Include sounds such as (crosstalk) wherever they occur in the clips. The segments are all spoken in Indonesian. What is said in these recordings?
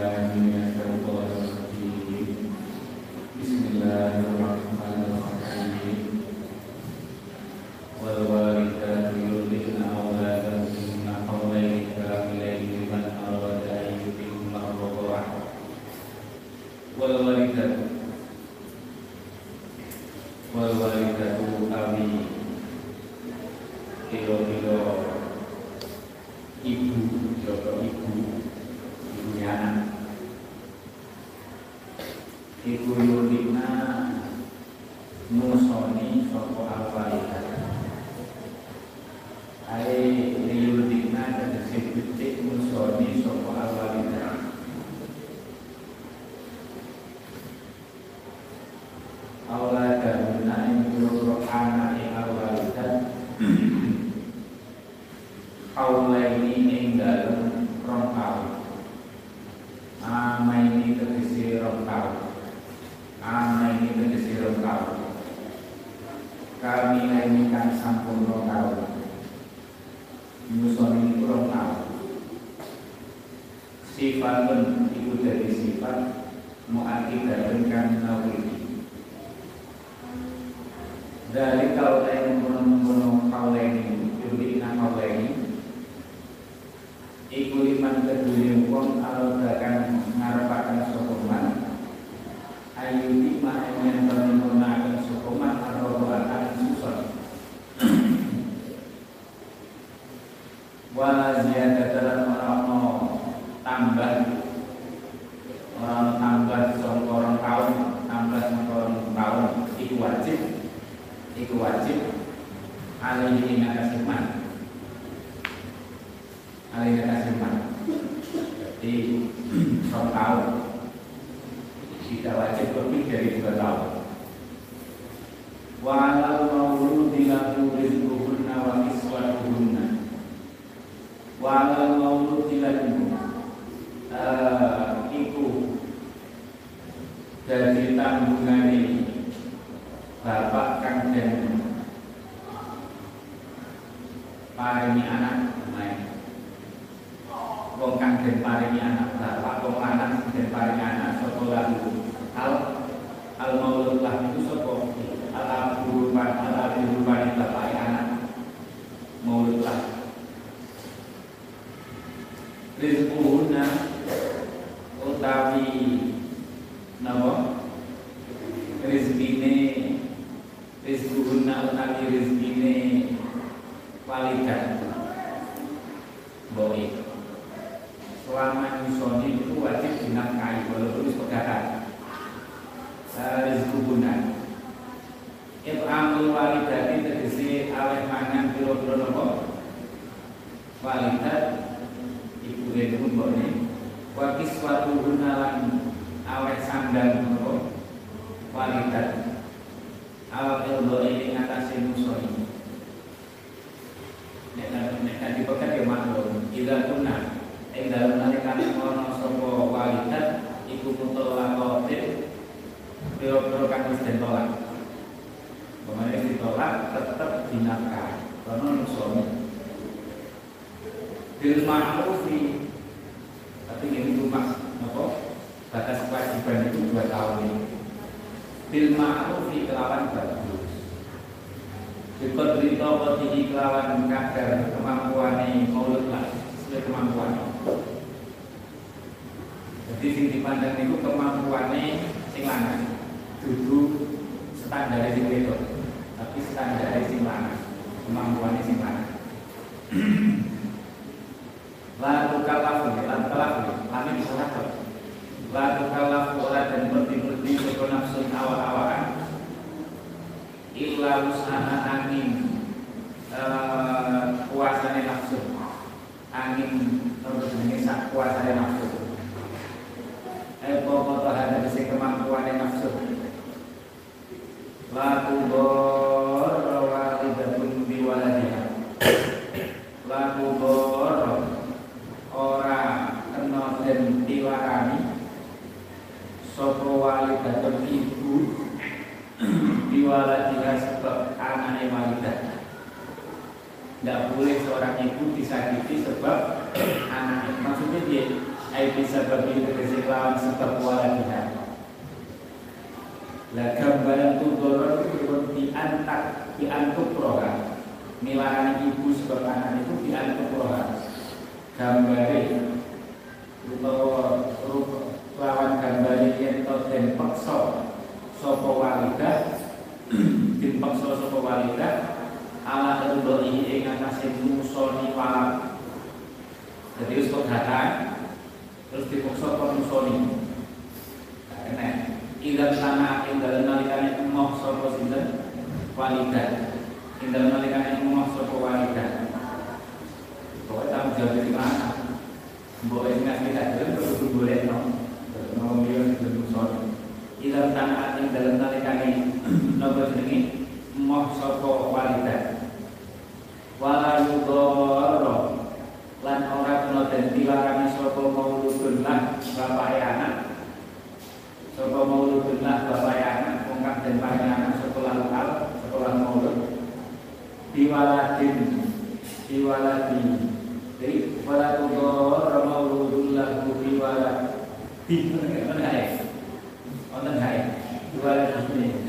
Yeah. Selama nyusoni itu wajib dinafkahi walaupun rizquhunna itu amul walidati tegesi awet mangan piro-piro nopo walidat ibu pun boleh wakis suatu gunalan awet sandal nopo walidat awal ilmu ini ngatasi musuh ini nek tadi pekat ya maklum ila kunna ing dalem nalikan ono sapa walidat iku mutolak qatil pira-pira kang wis den tolak. Pemain ditolak tetap dinafkahi karena musuh bil ma'rufi tapi ini rumah apa? Batas kewajiban itu dua tahun ini. Bil ma'rufi kelawan bagus. Dikot berita kelawan kadar kemampuan maulud lah sesuai kemampuan dipandang itu kemampuan sing lanang. Duduk standar sing wedok tapi standar sing lanang kemampuan sing lanang. (clears throat) La tukallafu lan kalafu Amin sahabat La tukallafu ora dan berdi-berdi Soko nafsun awal-awalan Illa usaha angin Kuasanya nafsu. Angin Terus mengisak kuasanya nafsu Pokok ada besi kemampuan nafsu. La tubor Walidatun biwaladiha La tubor ora kena den diwarani. Sapa walidatun ibu diwaladiha sebab anaknya walidat tidak boleh seorang ibu disakiti sebab anaknya. Maksudnya dia ay bisababi serta kuala kita lagam barang tudoron turun diantak diantuk roha Milaran ibu sebenarnya itu diantuk roha gambari utawa rupa lawan gambari yang dan paksa sopo walidah (clears throat) din paksa sopo walidah ala kedudori ing atasnya musoni palam jadi ustuk datang terus dipaksa kon musoni karena indah sana indal nalikane mau sapa sinten? Wanita indah nalikane emoh sapa walidah pokoke tanggung jawab iki mana? Mbok iki nggak kita jadi terus boleh no no yo kudu musoni idan sana indal nalikane (clears throat) nomor jenenge? Emoh sapa walidah walau yudhara. bapak ya anak. Sopo mauludullah bapak ya anak. Mungkak dan pahaya sekolah lokal Sekolah maulud Diwaladin Diwaladi Jadi Walatullah mauludullah Diwaladi ya? ya? Diwaladi hai Diwaladi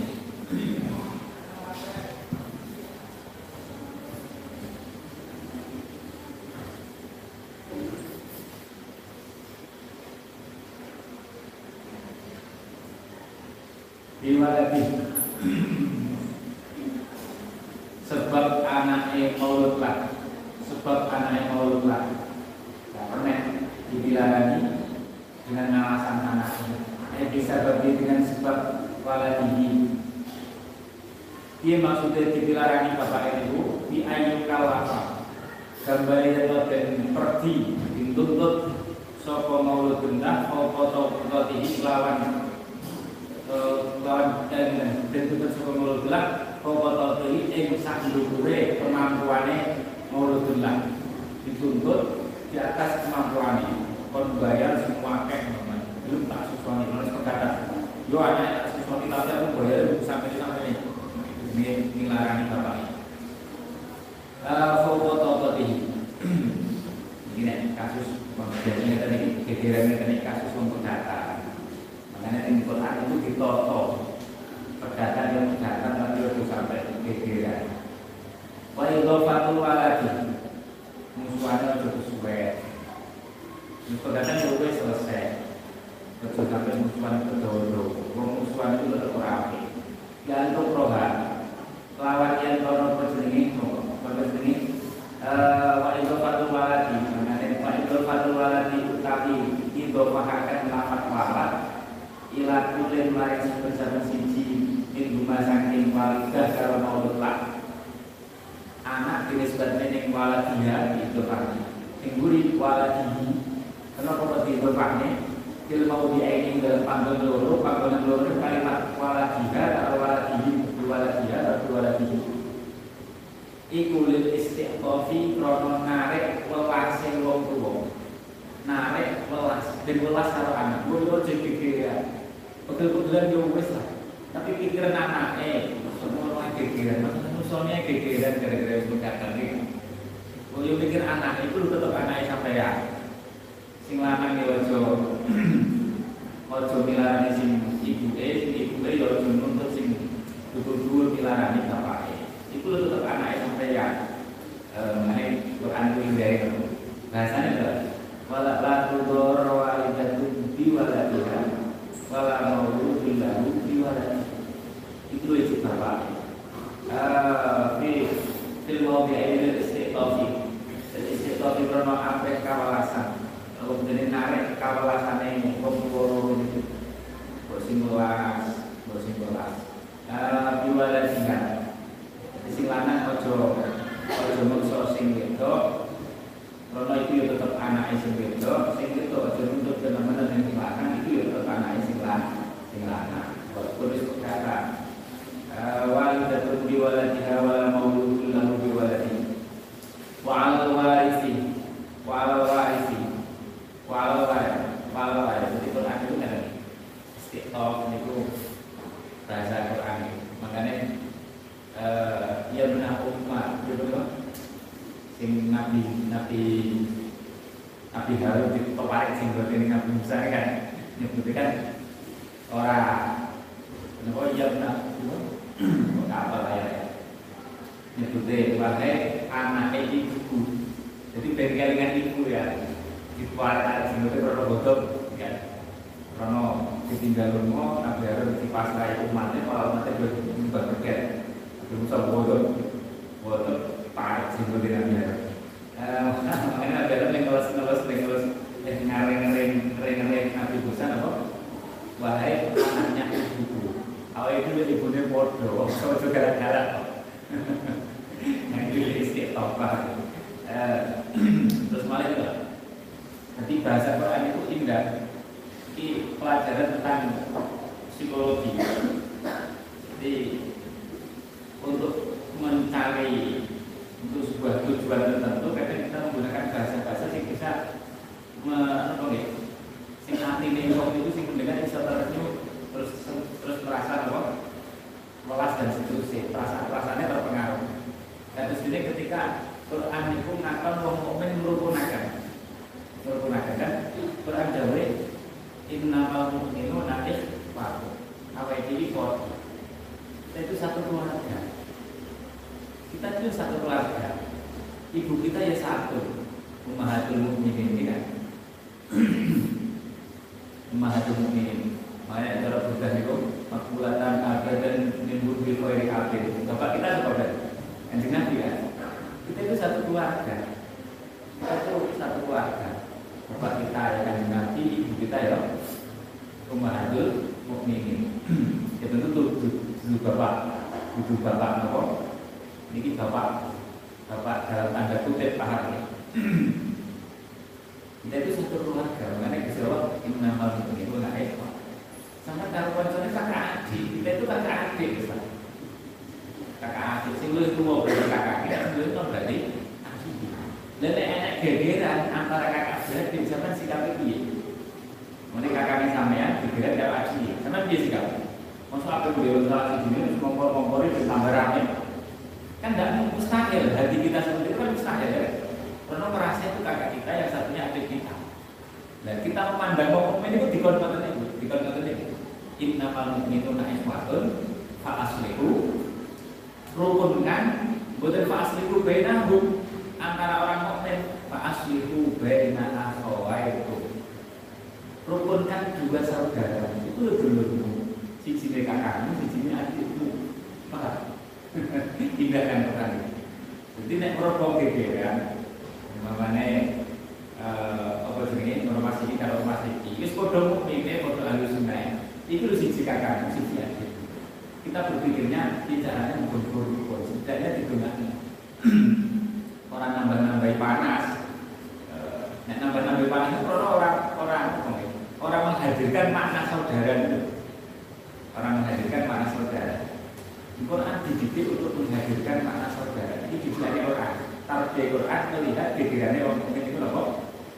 dari itu. Bahasanya bapak dalam tanda kutip paham ya? (clears throat) Kita itu satu keluarga. Makanya kesel ini nama itu nggak ekor sama kalau konsolnya kakak adik. Kita itu kakak adik besar kakak adik sing lu itu mau berarti kakak kita lu itu berarti dan enak gegeran antara kakak beradik siapa sikap itu Mungkin kakaknya sampean dikira tidak adik. Sama dia sikap Maksud apa beliau salah di sini kompor-kompor itu tambah rame kan tidak mustahil. Hati kita seperti itu kan mustahil ya. Karena merasa itu kakak kita yang satunya adik kita. Dan kita memandang mukmin itu di konten itu di konten itu innamal mu'minuna ikhwatun fa aslihu rukunkan. Bukan fa aslihu bainahum. Antara orang mukmin fa aslihu baina akhawaikum. Rukunkan dua saudara. Itu dulu sisi kakakmu sisi adikmu paham (laughs) tindakan petani jadi nek merokok ya namanya apa jenenge? Norma sini kalau sini wis padha mukmine padha ahli sunnah itu sisi kakak sisi adik kita berpikirnya hanya menggembur setidaknya digunakan. (clears throat) Orang nambah-nambah panas. Nah nambah-nambah panas itu karena orang orang orang menghadirkan makna saudara itu. Orang menghadirkan makna saudara Quran dididik untuk menghadirkan makna saudara. Ini dibilangnya orang tarbiah Quran melihat pikirannya orang mungkin itu apa?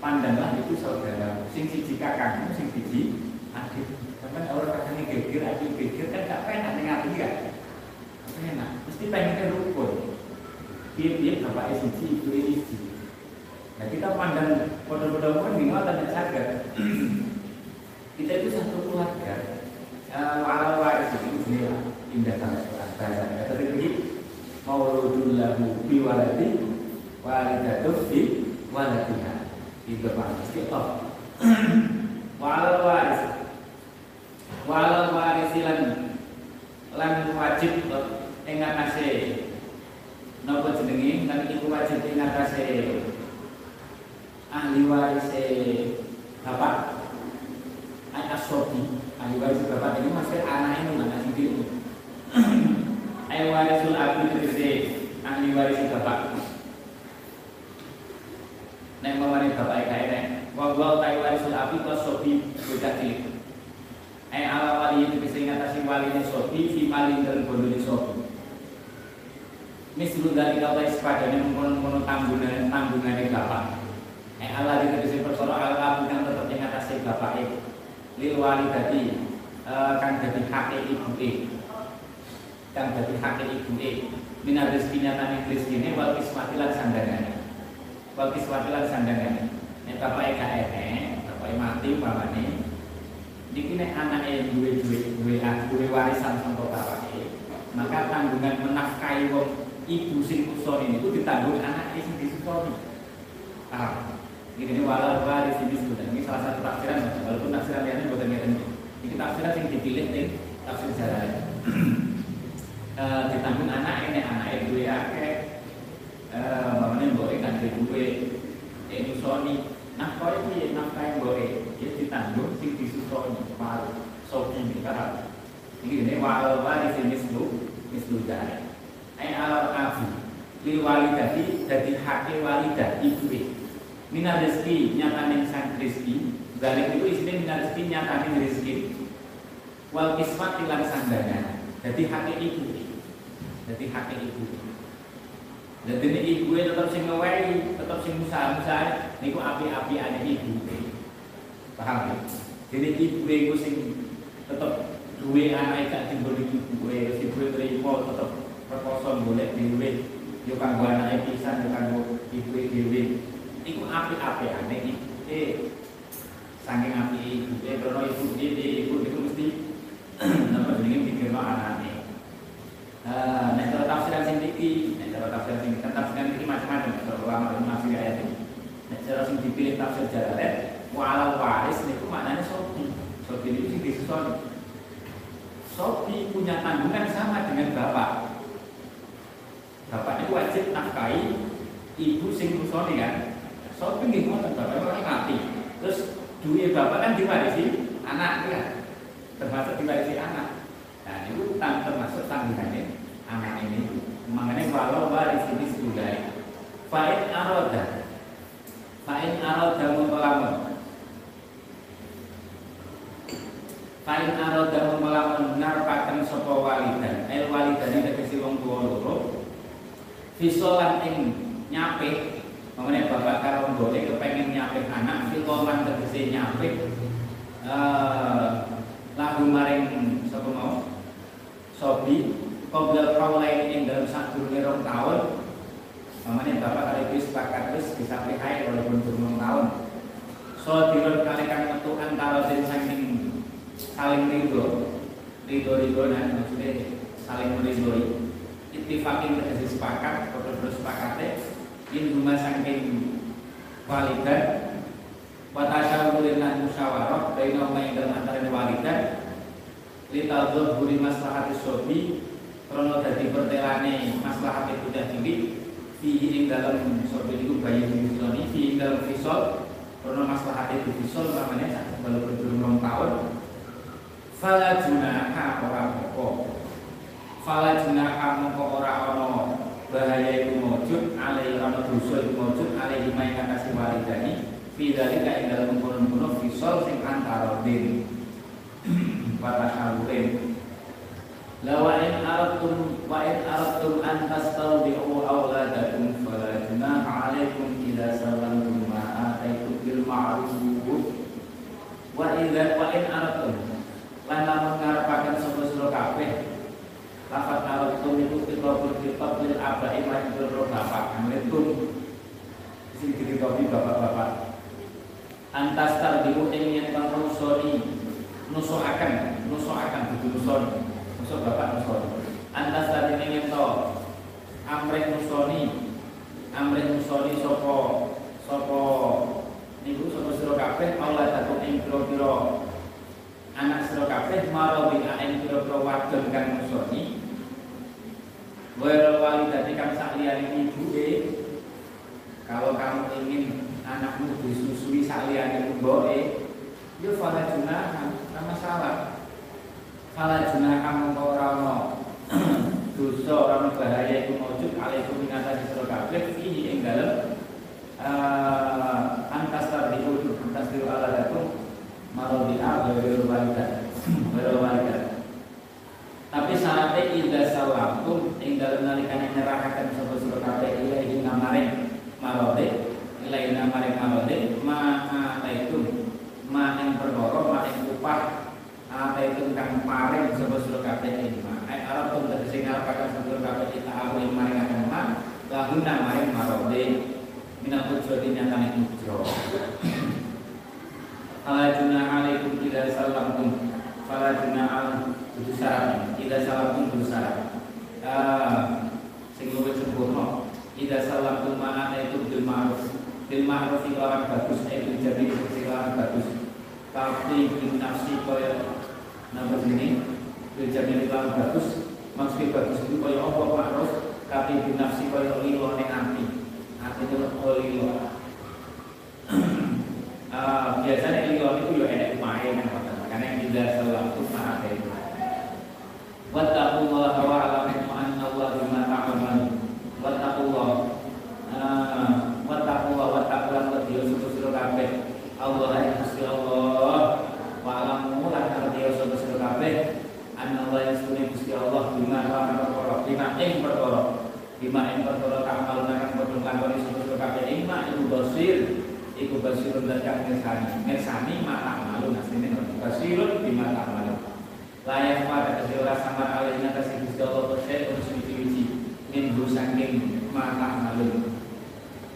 Pandanglah itu saudara. Sing siji kakakmu sing siji adik. Karena orang kakaknya geger adik geger kan gak pengen nih ngapain kan enak mesti pengennya rukun. Dia dia bapak siji ibu siji. Nah kita pandang bodoh-bodoh pun di tidak sadar. Kita itu satu keluarga. Walau waris itu indah sangat bahasa tapi begitu mauludun lahu biwaladi walidatun bi waladiha. Itu pak. Istiqomah walau waris. Walau warisilan lan wajib ing atase. Napa jenenge? Lan iku wajib ing atase. Ahli warise. Bapak. Ayat asobi ahli waris bapak ini masih anak ini mana sih ini ayat warisul abi tegese ahli waris bapak. Nek mawani bapak kae nek. Wa wa ta warisul abi kos sobi bocah cilik. Ay ala wali bisa ngatasi wali ini sobi fi malin dalam bondo ini sobi. Mislu dari kata sepadanya mengkono-kono tanggungan tanggungan bapak. Ay ala itu bisa perkara ala abu yang tetap ngatasi bapak itu lil wali tadi kan jadi hak ibu e kan jadi hak ibu e minar rezekinya tani rezekinya wal kismatilan sandangannya wal kismatilan sandangannya nek bapak eka ene bapak mati umpamane niki nek anake duwe duwe duwe duwe warisan saka bapake maka tanggungan menafkahi wong ibu sing usoni itu ditanggung anake sing disusoni. Paham? Ini walau waris ini sudah ini salah satu tafsiran walaupun tafsiran lainnya bukan ngeten. Tafsiran yang dipilih nih tafsir jalan (clears throat) uh, ditanggung anak ini anak bagaimana boleh kan gue ini Sony. Nah kau ini nafkah boleh. Dia ditanggung sing disusoni paru sopi ini ini ini walau waris mislu mislu jalan ay alam afi li walidati dadi hake walidah ibu Mina rezeki nyata sang rezeki. Balik itu isinya mina rezeki nyata rezeki. Wal kismat ilang sandana. Jadi hake ibu Jadi hake ibu. Jadi ini ibu tetap sing ngewai Tetap sing usaha-usaha Niku api-api ada ibu. Paham ya? Jadi ibu itu sing tetap duwe anak gak diberi ibu si ibu terima tetap perkosong boleh duwe yo kanggo anake pisan yo kanggo ibu dhewe. Iku api-apiane eh saking api ibu. Eh krono ibu dhewe ibu itu mesti (clears throat) napa jenenge pikirno anake nah, kalau tafsiran sing iki, nah, kalau tafsiran sing kan tafsiran iki macam-macam, kalau ulama masih ayat ini. Nah, cara sing dipilih tafsir jalalet, walau waris niku maknanya sopi. Sopi itu sing disusun. Sopi punya tanggungan sama dengan bapak. Bapak itu wajib nafkahi ibu sing nusoni kan. So pengen ngoten bapak itu mati. Terus duit bapak kan diwarisi anak kan. Termasuk diwarisi anak. Nah itu termasuk tanggungannya anak ini. Makanya walau waris ini sudah Fa'in aroda. Fa'in aroda mempelamun Fa'in aroda mempelamun Narpakan sopo walidan. El walidan ini tegesi wong tua loro. Fisolan ing nyape mengenai bapak karo mbok kepengen nyape anak. Fisolan tegese nyape eh lagu maring sapa mau? Sobi qoblal qaulain ing dalam sadurunge rong taun Mamane bapak kali wis sepakat wis bisa pihai walaupun durung tahun. So dirun kali kang metu antara den saking saling ridho. Ridho-ridho nah maksudnya saling meridhoi ittifakin tegese sepakat terus sepakate in rumah saking walidan wa tasyawurin lan musyawarah baina ma ing dalem antarané walidan litadhur buri maslahati sobi krono dadi pertelane maslahat itu dadi fi ing dalam sobi itu bayi fisoni fi ing dalam fisol krono maslahat itu fisol namanya walaupun belum tahun. Fala junaha ora pokok fala junaha mongko ora ana bahaya iku maujud alai ana dosa iku maujud alai lima ing kasih walidani fi dalika ing dalem kono-kono fisol sing antara din (clears throat) patahawurin lawa in aradtum wa in aradtum an tastawdi'u auladakum fala junaha alaikum idza salamtum ma ataitum bil ma'ruf. Wa idza wa in aradtum lan lamun ngarepaken sapa sira kabeh Lafat aratum itu kitabul kitab lil abai majbur bapak Amritum Sing dikitabi bapak-bapak Antas tarbimu ingin kang nusoni Nuso akan Nuso akan butuh nusoni Nuso bapak nusoni Antas tarbimu ingin to Amrek nusoni Amrek nusoni sopo Sopo Niku sopo siro kabeh Allah datuk ing piro-piro anak sira kabeh marawi ing pira-pira wadon kang nusoni wali tadi kang sakliyane ibuke. Kalau kamu ingin anakmu disusui sakliyane mboke yo ya fala junah kan masalah fala junah kamu ora (clears throat) dosa ora bahaya iku maujud alaikum ing atase sira kabeh. Iki ing dalem eh, antas tarbiul antas ala dakum marodi'a wa walidah wa walidah tapi syaratnya ida salamtum ing dalem nalikane nyerahaken sapa sira kabeh ilahi namaring marode ilahi namaring marode ma ataitum ma ing perkara ma ing upah ataitum kang paring sapa sira kabeh ing ma ai aratum tegese ngarepaken sira kabeh kita aku ing maring akan ma lahun namaring marode. Minal ujrati nyatane ujro Fala junah alaikum idza salamtum Fala junah alaikum Kudu syarat Idza salamtum kudu syarat ah, Sing luwih sempurna. Idza salamtum ma'ana itu bil ma'ruf. Bil ma'ruf ikhlawan bagus bil jadi ikhlawan bagus. Tapi bin nafsi kaya nama ini Biljamin iklan bagus Maksudnya bagus itu kaya apa ma'ruf Tapi binafsi kaya lilo ning hati Hati itu lilo (clears throat) uh, Biasanya lilo itu ya enak main Karena tidak selalu ma'afir Wattaqullah wa alamu anna Allah bima ta'amalun Wattaqullah uh, Wattaqullah wattaqullah wa susu kabeh Allah yang Allah wa alamu lan dia susu kabeh anna Allah yasuni Gusti Allah bima kana perkara lima ing perkara lima ing perkara kamal nang kantor kantori sebut kabeh lima iku basir. Iku basir lan kang ngesani ngesani mata malu nasine di mata malu. Layak pada ke seluruh sama alina kasih Gusti Allah percaya untuk suci-suci minggu saking mata malu.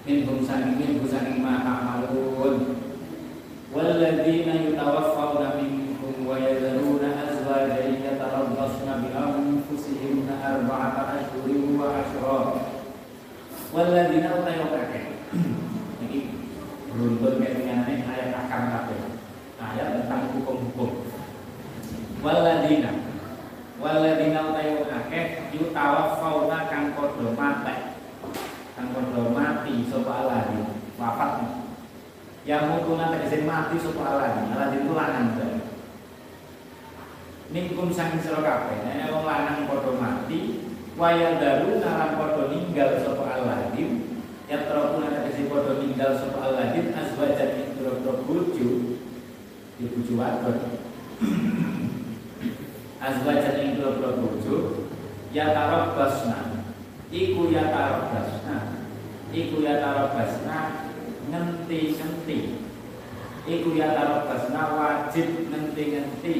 Minggu saking minggu saking mata malu. Walladzina yutawaffawna min waladina utai kakek ini berundur mengenai ayat akan kakek ayat tentang hukum-hukum. Waladina. Waladina utai kakek yutawa fauna kang kodo mati kang kodo mati sopa aladin. Wafat. Yang hukumnya tegesi mati sopa aladin. Aladin itu lanang Ningkum sang sira kabeh, nek wong lanang padha mati, waya daru naran padha ninggal sapa aladin ya terapun tegese padha ninggal sapa aladin azwajan ing pira-pira bojo. Di bojo wadon. (clears throat) Azwajan ing pira-pira bojo ya basna. Iku ya basna. Iku ya basna ngenti-ngenti. Iku ya basna wajib ngenti-ngenti.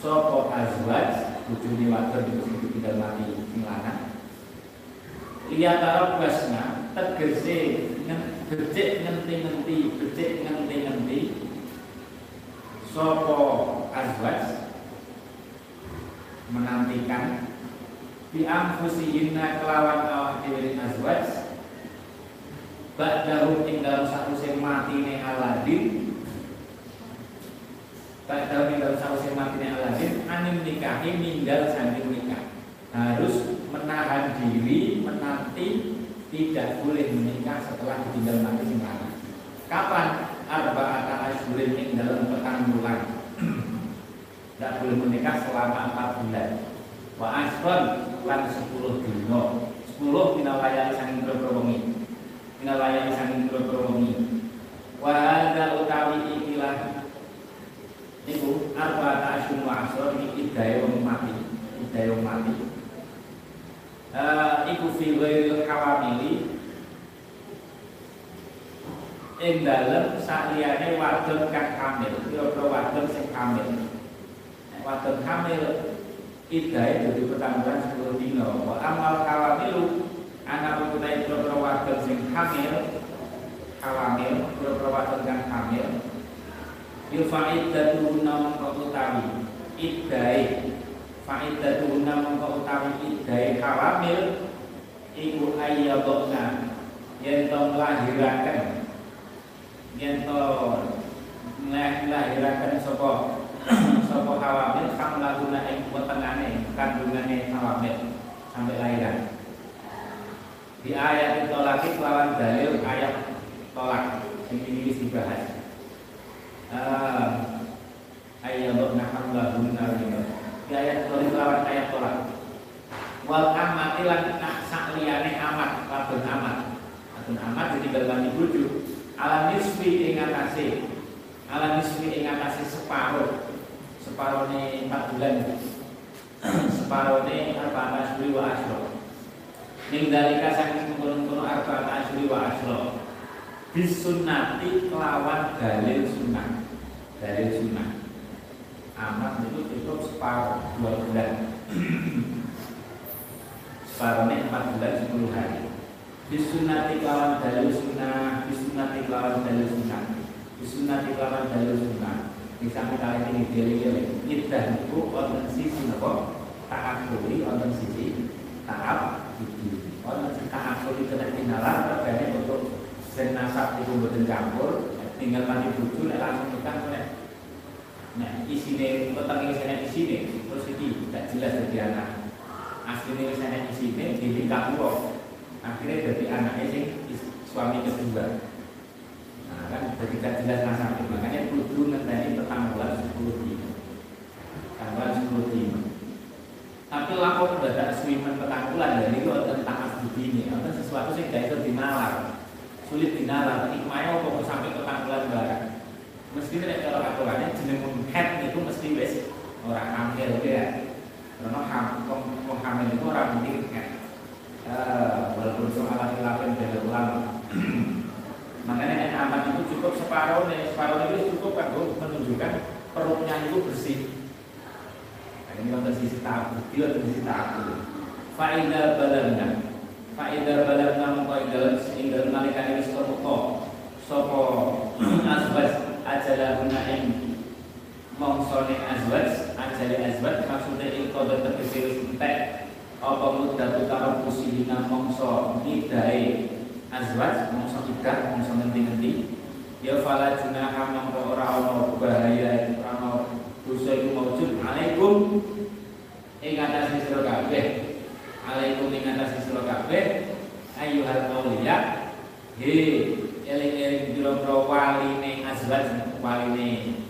Sopo azwaj bujuni wadon itu tinggal mati sing lanang Liya basna tegese becik ngenti-ngenti becik ngenti-ngenti Sopo azwaj menantikan di anfusihinna kelawan awak dhewe azwaj Ba'dahu satu sing mati ne Aladin Ba'dahu tinggal sausi matine Aladin Anim nikahi ninggal sanding nikah. Harus menahan diri Menanti Tidak boleh menikah setelah ditinggal mati sing Kapan? Arba'ata asyurin ing dalam petang bulan. (clears throat) Tidak boleh menikah selama empat bulan. Wa asron lan sepuluh dino. Sepuluh minalayani sanging berperwengi Minalayani sanging berperwengi Wa hadha utawi ikilah. Arba ta'asyun wa asro Ini idaya wong mati. Wong mati uh, Iku fi ghairil hawamili. Ing dalem sakliyane wadon kang hamil. Kira-kira wadon sing hamil. Wadon hamil Idaya jadi pertanggungan 10 dino Wa amal hawamilu Anak putai kira-kira wadon sing hamil Hawamil Kira-kira wadon kang hamil. Yufa'iddatuhunna mongko utawi Iddai Fa'iddatuhunna mongko utawi Iddai hawamil Iku ayyadokna. Yang to melahirakan Yang to melahirakan Sopo (clears throat) Sopo hawamil Kam laguna ing wetengane Kandungane hawamil Sampai lahiran. Di ayat itu lagi Lawan dalil ayat tolak Ini ini dibahas. Ah, ayat nahamlahun narimah di ayat tulis lawan ayat tolak. Wal amati lan sakliyane amat ladon amat. Ladon amat jadi berlani bujuk. Ala nisfi ing atase ala nisfi ing atase separuh. Separuhnya empat bulan. (clears throat) Separuhnya arba asri wa asro. Ning dalika saking kono-kono arba asri wa asro. Bisunati kelawan dalil sunnah. Dari sunnah amat itu cukup separuh dua bulan. Separuhnya empat bulan sepuluh hari. Disunati kawan dalil sunnah disunati kawan dalil sunnah. Disunati kawan dalil sunnah. Bisa kali ini diri-diri kita itu wonten sisi nopo taakuli wonten sisi taat iki wonten sisi taakuli kena dinalar terkait untuk senasab itu boten campur tinggal mati bucu langsung nikah Nah, isine petang ini saya isine terus ini tidak jelas jadi anak. Aslinya saya isine jadi kamu akhirnya jadi anaknya sih suami kedua. Nah, kan jadi tidak jelas nasabnya. Makanya kudu ngenteni bulan sepuluh dino. Tanggal sepuluh dino. Tapi lapor sudah swimen petang bulan dari itu tentang asli ini. Sesuatu sih gak itu dinalar, sulit dinalar. Hikmahnya mau sampai petang bulan barang mesti nek cara aturannya jeneng head itu mesti wis orang hamil ya. Karena ham wong hamil itu orang mungkin head. Uh, walaupun soal laki-laki dari ulama (clears throat) makanya yang aman itu cukup separuh nih separuh itu cukup kan menunjukkan perutnya itu bersih. Nah, ini untuk sisi tabu dia untuk sisi tabu faida balagna faida balagna mengkau dalam sehingga nalikan ini sopo sopo (clears throat) asbas ajalahuna ing mongsone azwaj ajale azwaj maksudnya tegese wis entek apa mudatu karo kusihina mongso nidai azwaj mongso idah mongso ngendi-ngendi? Ya fala junaha mongko ora ana bahaya ora ana dosa iku maujud. Alaikum ing atas sira kabeh. Alaikum ing atas sira kabeh ayyuhal auliya he eling-eling pira-pira waline azwaj waline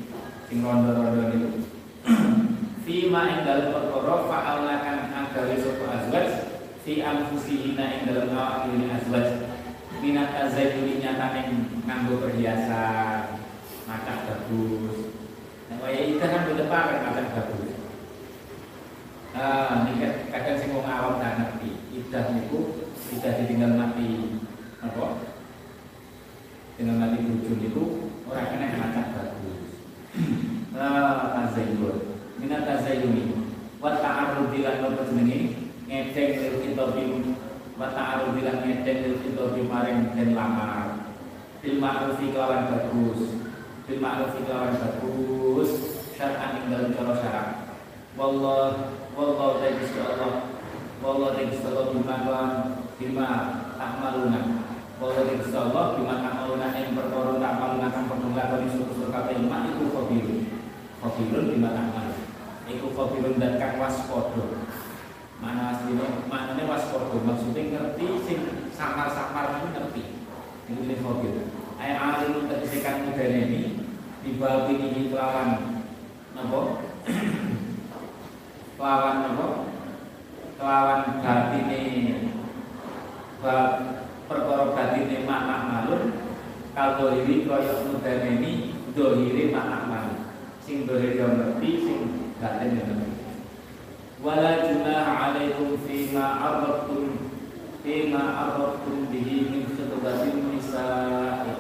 sing rondo-rondo niku (clears throat) Fima ing dalem perkara fa'alakan agawe sapa azwaj fi anfusihina ing dalem awak dhewe azwaj minat tazayyuni nyatane nganggo perhiasan macam bagus nah kaya itu kan berdepan macam bagus Ah, ini kadang sing wong awam tak ngerti. Idah niku idah ditinggal mati apa? Dengan mati bujur itu orang kena macam bagus (clears throat) ah tazayyun minat tazayyuni wa ta'arrudi lan apa jenenge? Ngeceng lil khitabi wa ta'arrudi lan ngeceng lil khitabi maring den lamar. Bil ma'rufi kelawan bagus. Bil ma'rufi kelawan bagus. Syar'an ing dalem cara syarak. Wallah wallahu ta'ala Allah. Wallahu ta'ala bima bima ta'maluna Bahwa di Allah bima ta'maluna yang perkara ta'maluna kang perlu lakoni suku-suku kabeh mak iku khabirun. Khabirun bima ta'mal. Iku khabirun dan kang waspada. Mana asline maknane waspada maksudnya ngerti sing samar-samar itu ngerti. Itu ini khabir. Ayat alim tegese kang ini di (clears throat) bab ini kelawan napa? kelawan napa? Kelawan batine bab perkara batine makna malun kalau ini koyok mudameni dohiri makna malun. Sing dohiri yang ngerti sing batin yang ngerti. Wala junah alaikum fima arrabtum fima arrabtum bihi min khutbatin nisa'i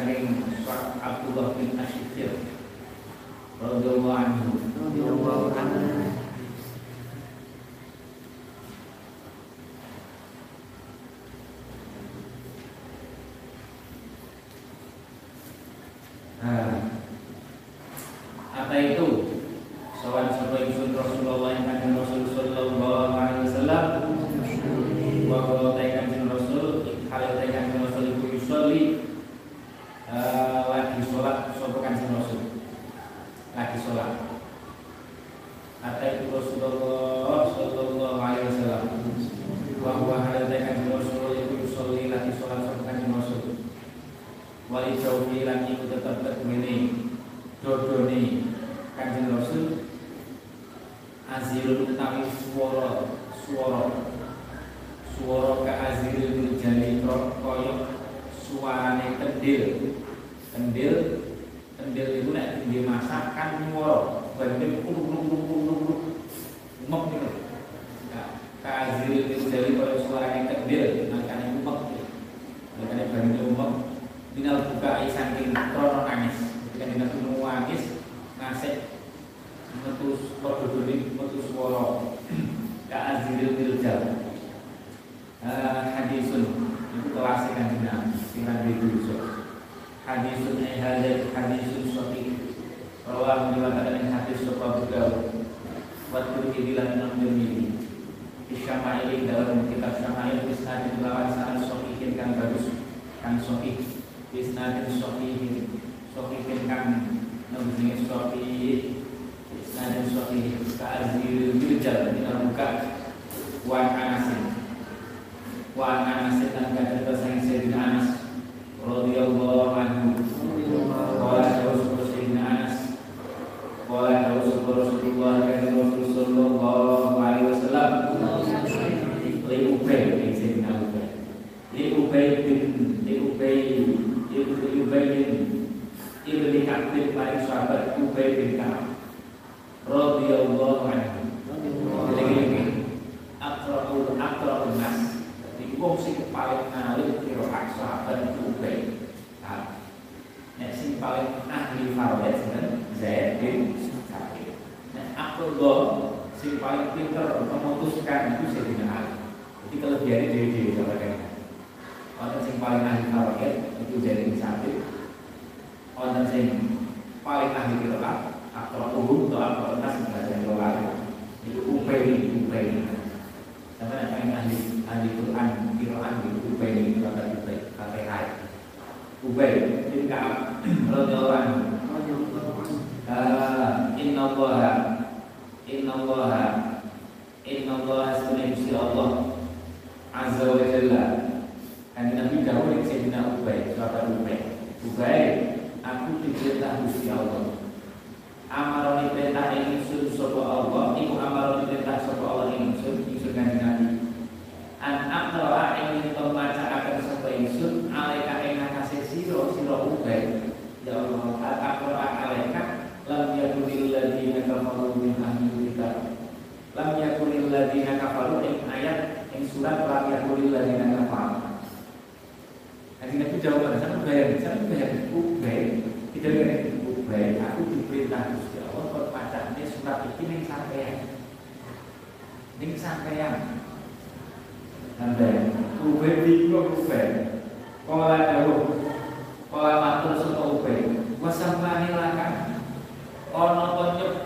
Abdullah bin Asyikir radhiyallahu anhu. Radhiyallahu anhu. Apa itu? Soal sebuah こうや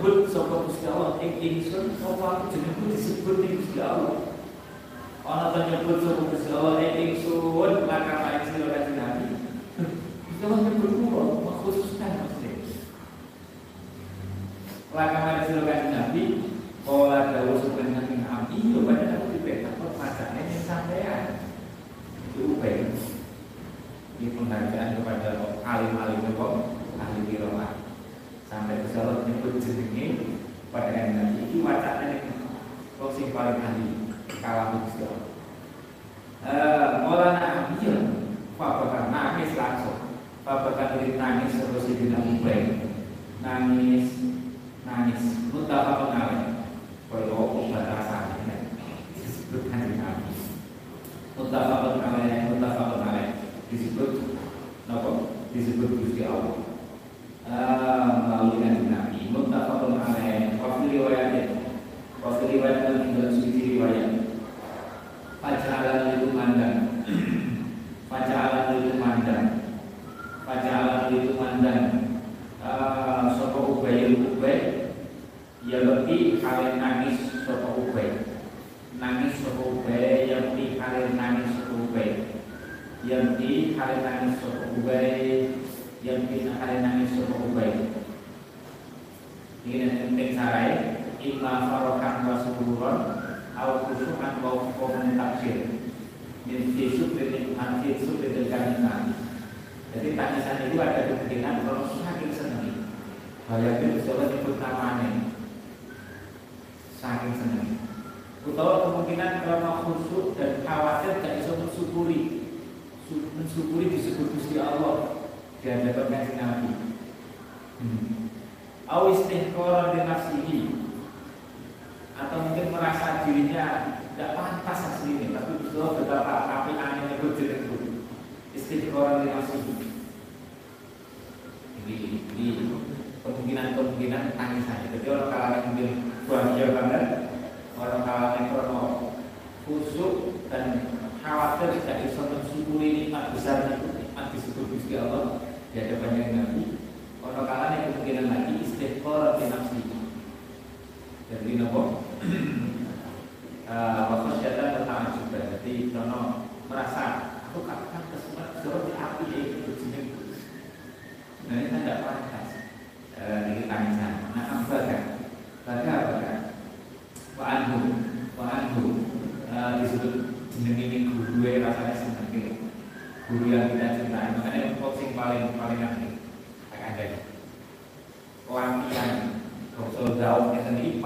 disebut sapa Gusti Allah. Ing ingsun apa aku jenengku disebut ing Gusti Allah? Ana ta nyebut sapa Gusti Allah ing ingsun lakang aji ora jenengi. Gusti Allah nyebut kula khususkan mesti lakang aji ora jenengi.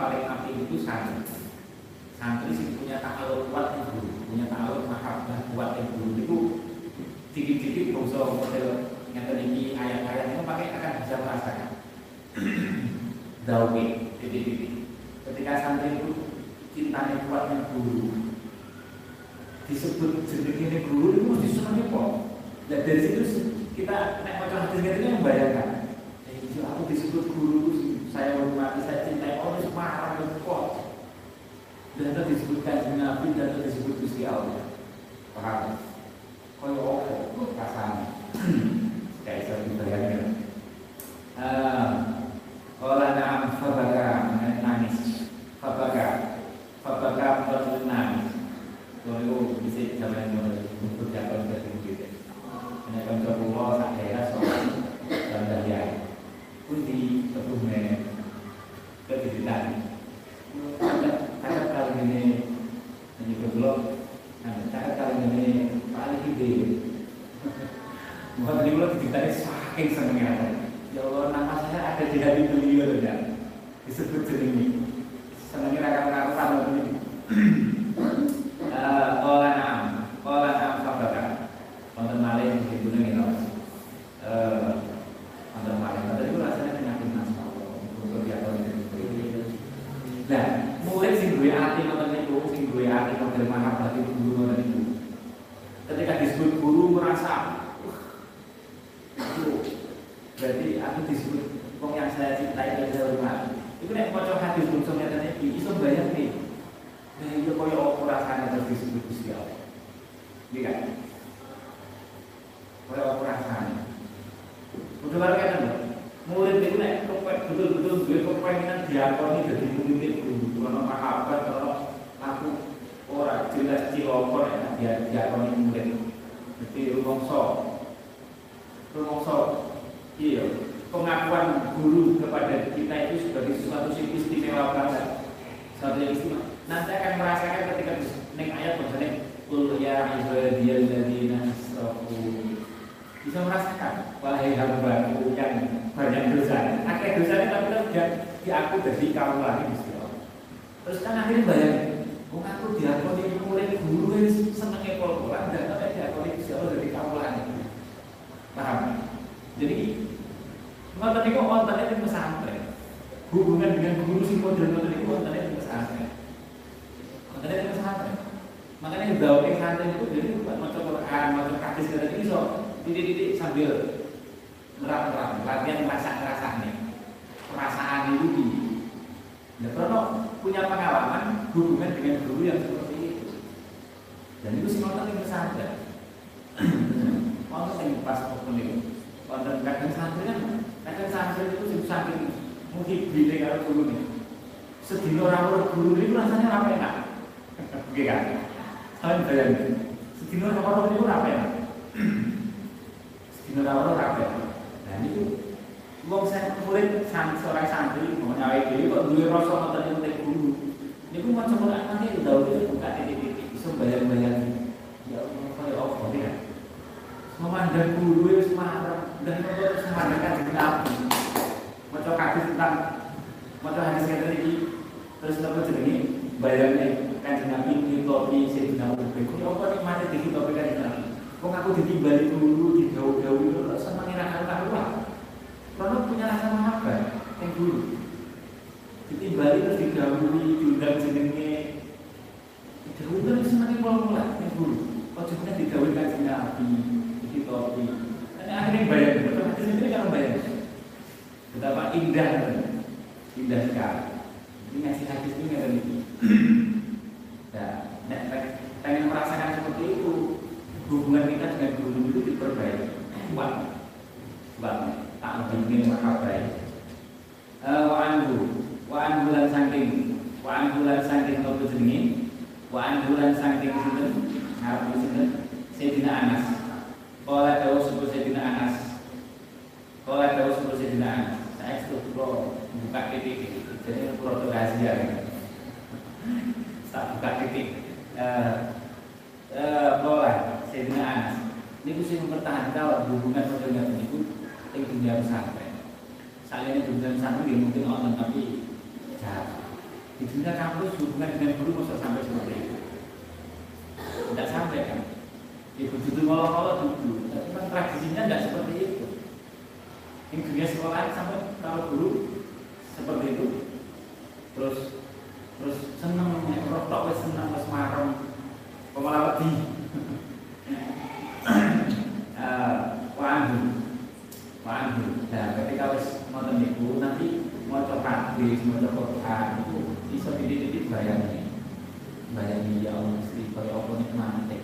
Paling api itu santri. Santri sih punya takaluk kuat yang guru punya takaluk mahabbah kuat yang guru itu dikit-dikit bangsa model yang tadi ayat-ayat itu pakai akan bisa merasakan. (clears throat) Daud titik-titik ketika santri itu cintanya kuat yang guru disebut ini guru itu mesti senangnya kok dan dari situ kita naik macam hadis itu membayangkan eh, aku disebut guru saya hormati, saya cintai orang itu marah dan kuat dan itu dan itu disebut Gusti Allah paham? kalau oke rasanya (clears throat) merap-merap, latihan merasa ngerasa nih, perasaan itu di. Ya karena punya pengalaman hubungan dengan guru yang seperti itu. Dan itu semua yang pesantren. Mau saya pas waktu ini, wonten kadang santri kan, kadang santri itu sing saking mungkin bile karo guru nih. Sedino ora (laughs) guru ini rasanya apa enak? Oke kan? Kalian bayangin. Sedino ora itu apa enak? Sedino ora apa Nah ini Wong murid seorang santri mau nyawa dhewe kok duwe rasa ngoten niku guru. Niku macam ora nanti daun itu buka titik-titik iso bayang-bayang. Ya Allah kaya apa ya? Memandang guru wis marah dan semadakan dengan api. Maca hadis tentang maca hadis ngeten iki terus apa jenenge bayangnya kanjeng Nabi ditopi Sayyidina Abu Bakar. Apa nikmate ditopi kanjeng Nabi? Kok aku ditimbali dulu di jauh-jauh itu seneng ira karuan. Karena punya rasa mahabbah yang dulu. Ditimbali terus didahului diundang jenenge. Didahului terus semakin mula-mula yang dulu. Juga didahului kanjeng Nabi ditopi. Dan akhirnya bayang, betul hadis ini kan bayang. Betapa indah, indah sekali. Ini ngasih hadis ini nggak (clears throat) ada Nah, pengen merasakan seperti itu, hubungan kita dengan guru itu diperbaiki. Kuat, kuat, tak ingin makabai. Wa anhu, wa anhu lan saking wa andulan saking nopo jenenge? Wa andulan saking sinten? Ngarep sinten? Sayyidina Anas. Kala dawuh sapa Sayyidina Anas? Kala dawuh sapa Sayyidina Anas? Saya itu pro buka titik. Jadi pro rahasia. Tak buka titik. Eh eh Sayyidina Anas ini sing mempertahankan hubungan dengan itu yang dunia pesantren saya ini dunia pesantren ya mungkin orang tapi jahat. Di dunia kampus hubungan dengan guru masa sampai seperti itu? Tidak sampai kan? Ibu ya, duduk ngolok-ngolok duduk tapi kan tradisinya tidak seperti itu. Yang dunia sekolah sampai kalau guru seperti itu. Terus terus seneng rotok wes seneng wes marem. Pemalawati (laughs) Wandu Wandu Nah ketika wis ngoten niku nanti maca hadis, maca Quran itu bisa titik-titik bayangi. Bayangi ya Allah mesti kaya apa nikmate.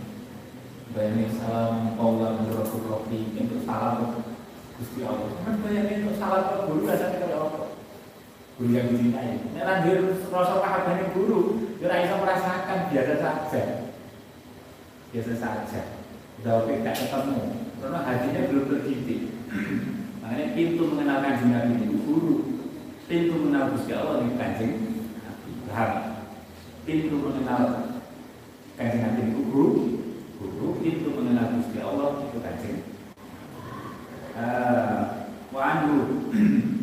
Bayangi salam qaula min rabbul rahim untuk salam Gusti Allah. Kan bayangi untuk salam ke guru rasanya kaya apa? Guru yang dicintai. Nek ra rasa kahabane guru, ya ora iso merasakan biasa saja. Biasa saja. Udah tidak ketemu, karena hatinya belum terdidik. (clears throat) Makanya pintu mengenal kanjeng Nabi itu guru. Pintu mengenal Gusti Allah itu kanjeng Nabi. Pintu mengenal kanjeng Nabi itu guru. Guru. Pintu mengenal Gusti Allah itu kanjeng. Uh, wa (clears throat)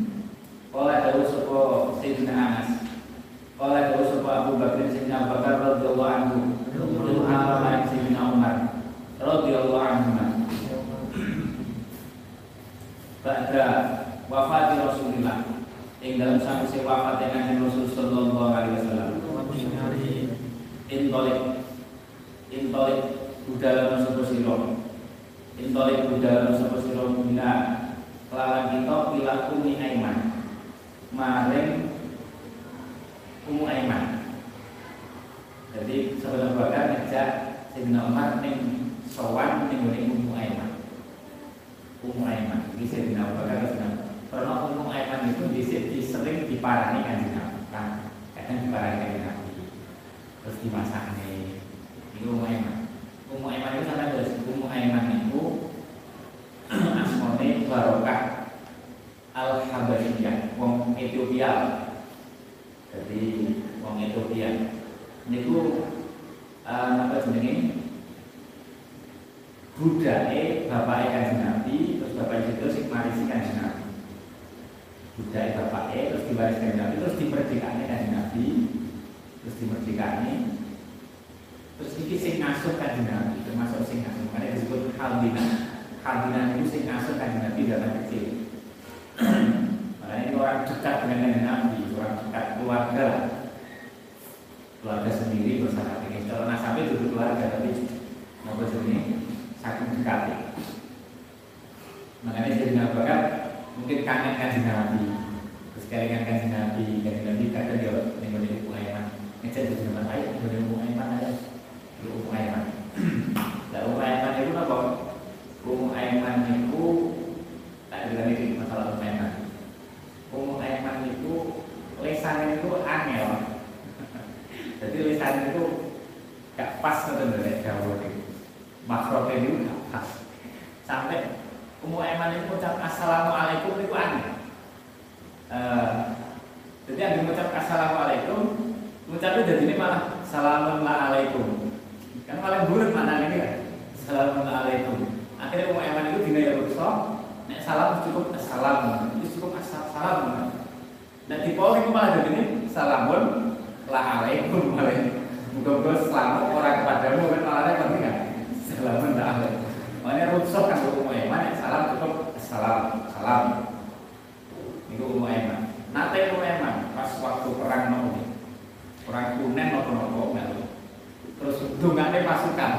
Makanya rusak kan umum eman, salam cukup salam, salam. Itu umum eman. Nate umum eman pas waktu perang nopo perang kunen nopo nopo melu. Terus dungane pasukan.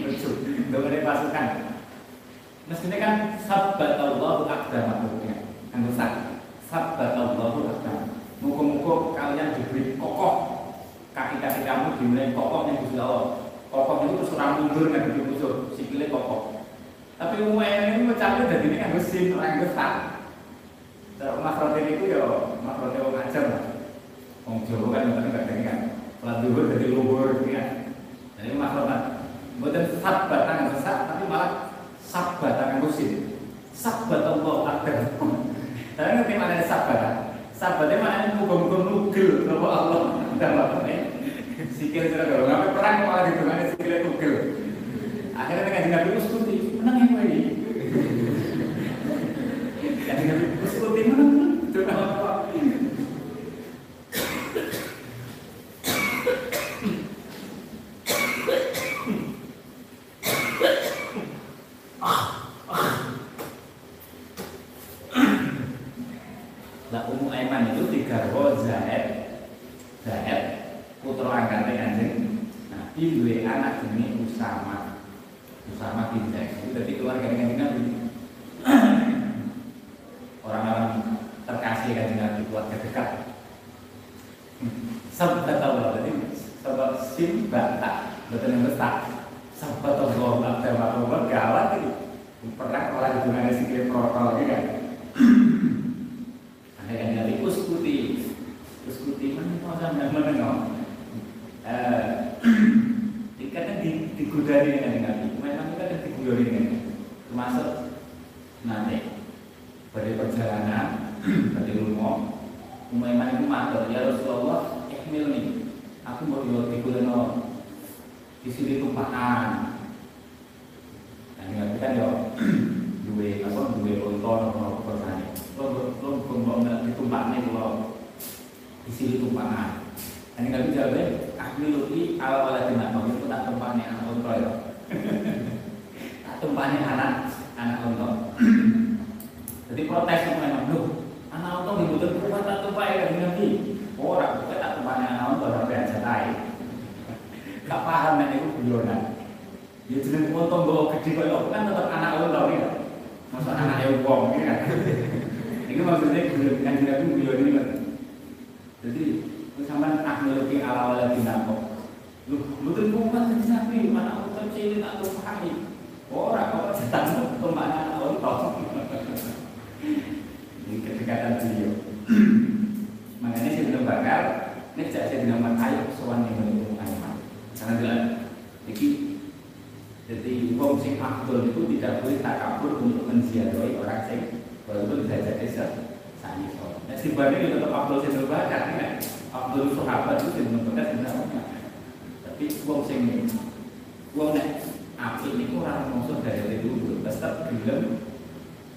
Lucu, dungane pasukan. Mestinya kan sabat Allah akdamakum ya. Kan rusak. Sabat Allah akdam. Muka-muka kalian diberi kokoh kaki-kaki kamu dimulai kokoh yang Gusti Allah kokoh itu terus orang mundur kan gitu musuh sikilnya kokoh tapi umumnya ini mencari dari ini kan mesin orang gesat terus makrotin itu ya makrotin orang ajar lah Wong Jawa kan ngoten kadang kan. Salat zuhur dadi luhur gitu kan. Jadi makromat bukan sabat tangan sesak tapi malah sabat tangan musim. Sabat Allah akbar. Tapi ngerti mana sabat? Sabatnya mana muga-muga nugel Allah. Dalam sikil sira kalau ngapain perang malah ditungane sikile nugel. Akhirnya dengan Nabi Uskuti menang yang lagi. (laughs) Yang Nabi Uskuti menang itu apa? Mana aku kecil tak pahami orang kok cetak ke mana orang ini kedekatan beliau makanya saya bilang bakal ini saya saya dinamakan ayo soal yang Aiman karena bilang jadi jadi sing afdol itu tidak boleh takabur untuk menziarahi orang sing walaupun bisa jadi sani so. Nah, sifatnya itu tetap afdol sing berbakat kan. Afdol sahabat itu sing berbakat sebenarnya. Tapi wong sing wong nek api ini orang maksud dari dulu tetap gelem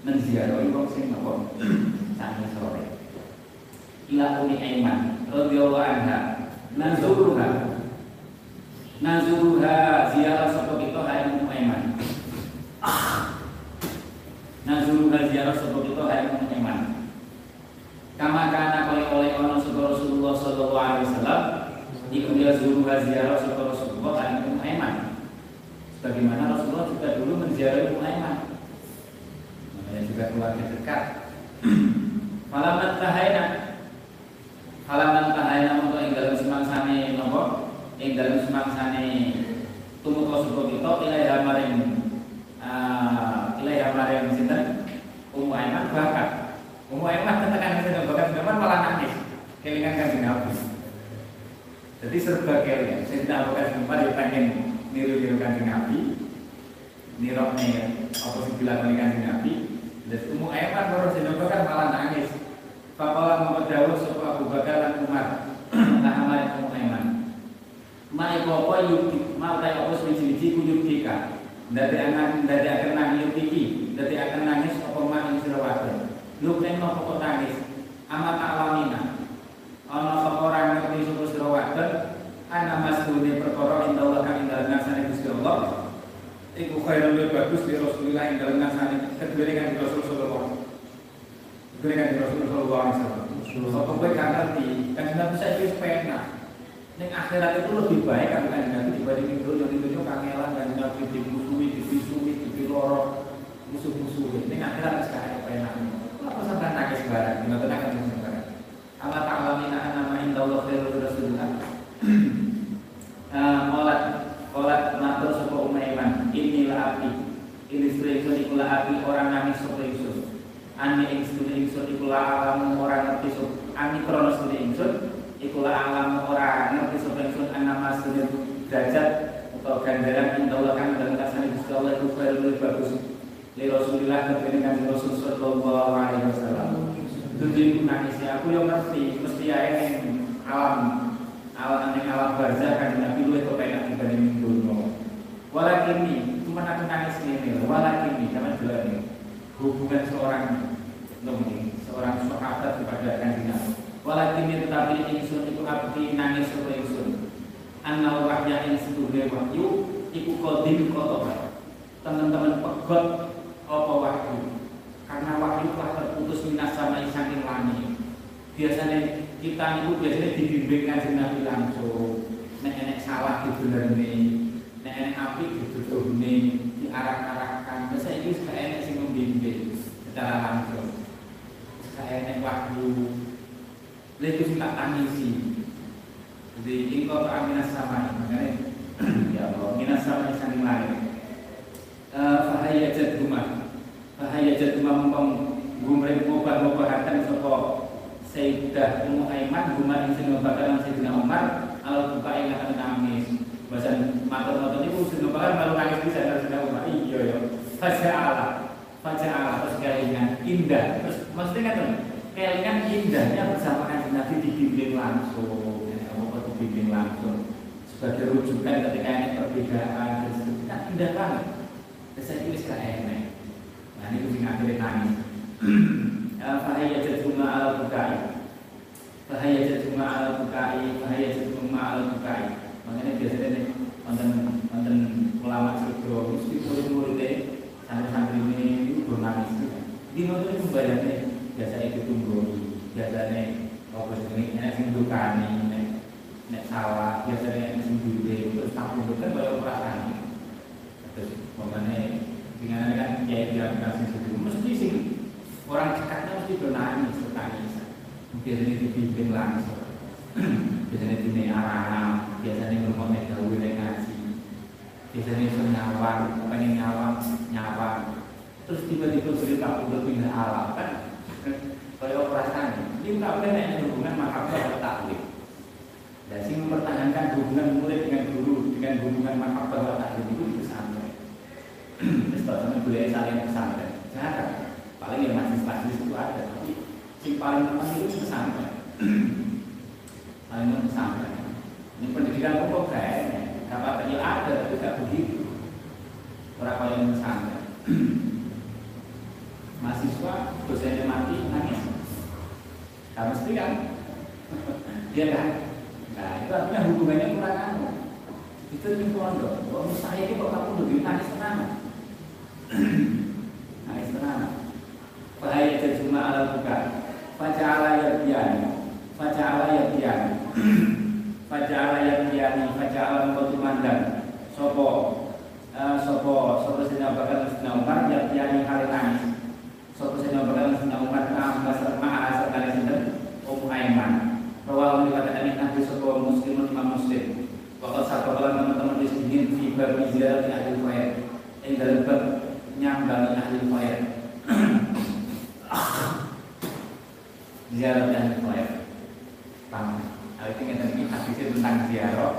menziarahi wong sing apa sani sore. Ila uni Aiman radhiyallahu anha nazuruha nazuruha ziarah sapa kita hayang Ummu Aiman. Nazuruha ziarah sapa kita hayang Ummu Aiman. Kama kana kaya oleh ana sapa Rasulullah sallallahu alaihi wasallam iku dia zuruha ziarah sapa Rasulullah hayang Ummu Aiman. Sebagaimana Rasulullah juga dulu menziarahi Ummu Aiman. Namanya juga keluarga dekat. (clears throat) Falamat tahaina. Halaman tahaina untuk ing dalam semangsane nopo ing dalam semangsane tumeka suka kita ilaiha maring uh, ilaiha maring sinten? Ummu Aiman bakat Ummu Aiman tekan sinten bakat zaman malah nangis. Kelingan kan Nabi. Jadi serba kelingan. Sinten sempat dia pengen niru-niru kanjeng Nabi niroknya apa sih bilang kanjeng Nabi dan Ummu Aiman baru sinten bakat malah nangis Fapala Muhammad Dawud Sopo Abu Bakar dan Umar (clears throat) Nah Aiman Mai apa yuk mau tay apa siji-siji ku yukika. Dadi akan dadi akan nangis yukiki, dadi akan nangis apa mak ing sira wae. Lu nek apa kok nangis? Amat alamina. Ana apa ora ngerti sapa sira wae? Ana masdune perkara inda Allah kang ing dalem ngasane Gusti Allah. Iku khairul lebih bagus di Rasulullah ing dalem ngasane kedue kan Rasul sallallahu Kedue kan Rasul sallallahu alaihi wasallam. Sapa kowe kan ngerti, kan Nabi saya wis penak. Ning akhirat itu lebih baik kan kan Nabi dibanding itu yang itu kangelan kan Nabi dimusuhi, dibisui, dipiloro, musuh-musuhi. Ning akhirat sekarang apa enak. Apa sampai nangis barang, gimana tuh nangis barang. Allah Ta'ala mina nama inda Allah khairul rasulullah. Molat, molat matur sopa umaiman. Inilah api. Ini ingsun ikulah api orang nangis sopa ingsun. Ani ingsun ingsun ikulah alam orang ngerti sopa. Ani kronos ingsun ikulah alam orang ngerti sapa ingsun ana masjid derajat atau ganjaran yang kan dalam kasane Gusti Allah itu lebih bagus li Rasulillah kepada kanjeng Rasul sallallahu alaihi wasallam Dudi nangis ya aku yang ngerti mesti ae alam alam ning alam barzah kan Nabi luwih kepenak dibanding dunya walakin ini cuma aku nangis ini walakin ini karena jelas hubungan seorang seorang sahabat kepada kanjeng Nabi Walakin tetapi ingsun iku abdi nangis sapa ingsun. Anna wahya ing setuhe wahyu iku kodim kotoba. Teman-teman pegot apa wahyu. Karena wahyu telah terputus minas sama saking langit. Biasanya kita itu biasanya dibimbing kanjeng Nabi langsung. Nek enek salah dibenerni, nek enek api dituduhne, diarak-arakan. Masa ini suka enek sing membimbing secara langsung. Suka enek wahyu lebih tak tangisi jadi ingkau tak minas sama makanya (clears throat) ya Allah minas sama saling lain fahaya jad rumah fahaya jad rumah mumpang gumreng mubah mubahatan sopo Sayyidah Ummu Aiman rumah yang sing bakalan Sayyidina Umar al buka yang akan nangis bahasa matur-matur ini sing bakalan malu nangis bisa Sayyidina Umar iya ya Fajr Allah Allah terus kalian indah terus maksudnya kan kelingan indahnya bersama kanjeng Nabi dibimbing langsung, ya, apa dibimbing langsung sebagai rujukan ketika ini perbedaan dan sebagainya kan indah banget. Saya ini sudah enak. Nah ini kucing akhirnya nangis. (clears throat) Fahaya jaduma ala bukai. Fahaya jaduma ala bukai. Fahaya jaduma ala bukai. Makanya biasanya ini konten konten ulama surga mesti murid-muridnya santri-santri ini itu bernangis. Di mana itu membayangnya biasanya ditunggu biasanya apa ini nek sing dukani nek nek salah biasanya sing duwe terus tak kan kaya perasaan terus momennya dengan kan ya dia kasih mesti sih orang cekatnya mesti bernangis bertangis biasanya dibimbing langsung (clears throat) biasanya dini arahan biasanya ngomong nek gawe ngaji biasanya iso nyawang pengen nyawang nyawang terus tiba-tiba cerita udah pindah alam kan (laughs) kalau perasaan ini nggak boleh hanya hubungan mahabbah atau taklif. Dan sih mempertahankan hubungan murid dengan guru dengan hubungan mahabbah atau taklif itu di pesantren. (clears throat) Terus kalau boleh saling pesantren, jarang. Paling yang masih itu ada, tapi si paling penting itu pesantren. (clears throat) paling penting pesantren. Ini pendidikan pokok kayaknya, apa ya ada tapi tidak begitu. Orang paling pesantren. (clears throat) Mahasiswa dosennya mati nangis. Nah, mesti kan? Dia (laughs) kan? Nah itu artinya hubungannya kurang anu. Itu di pondok. Oh saya ini kok kamu lebih nangis tenang? (clears throat) Nangis tenang bahaya cuma ala buka Faja'ala yabiyani. Faja'ala yabiyani. (clears throat) Faja'ala yabiyani. Faja'ala mengkotumandang Sopo uh, Sopo Sopo Sina Bakal Sina Umar Yabiyani hari nangis. Suatu saya berkata Sina Umar Ma'am Ma'a sekali sinten? Ummu Aiman. Bahwa dikatakan Nabi sebuah muslimun imam muslim. Waktu saat teman-teman di sini Di bab di ahli khair. Yang dalam bab nyambangi ahli khair (clears throat) Ziarah ahli khair Paham Artinya ini hadisnya tentang ziarah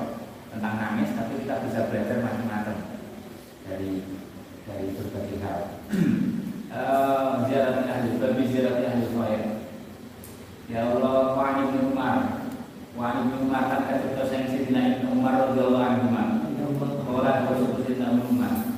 Tentang nangis Tapi kita bisa belajar macam-macam Dari dari berbagai hal. (clears throat) Ziarah ahli babi ziarah ahli khair ya Allah wa ani bin Umar. Wa ani bin Umar kan kata saya sidina Ibnu Umar radhiyallahu anhu Qala Rasul sidina Umar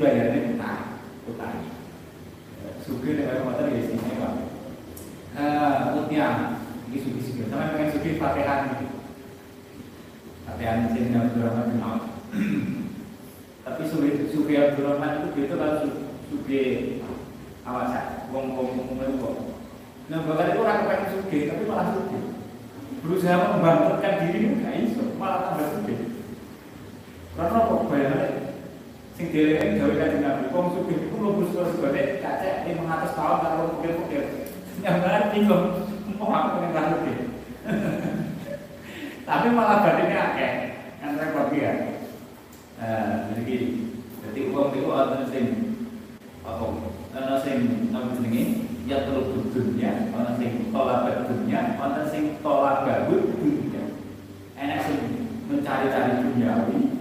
bayarnya utang, utang. Sugih dengan motor ya sini pak. Eh, Mutiara, ini sugih sugih. Sama pengen pakaian, pakaian gitu. Fatihan di sini dalam drama di Tapi yang sugih Abdurrahman itu itu kalau sugih awas ya, wong wong wong. Nah bagaimana itu orang pengen sugih tapi malah sugih. Berusaha membangkitkan diri nggak iso, malah tambah sugih. Karena kok bayarannya sing dhewe gawe kanjeng Nabi wong sugih iku mlebu cacek di mengatas tahun karo mobil-mobil. Mau aku (laughs) tapi malah akeh. Kan repot ya jadi uang itu ada sing apa? Ada sing apa jenenge? Ya dunia ada tolak dunia ada tolak gabut dunia. Enak mencari-cari duniawi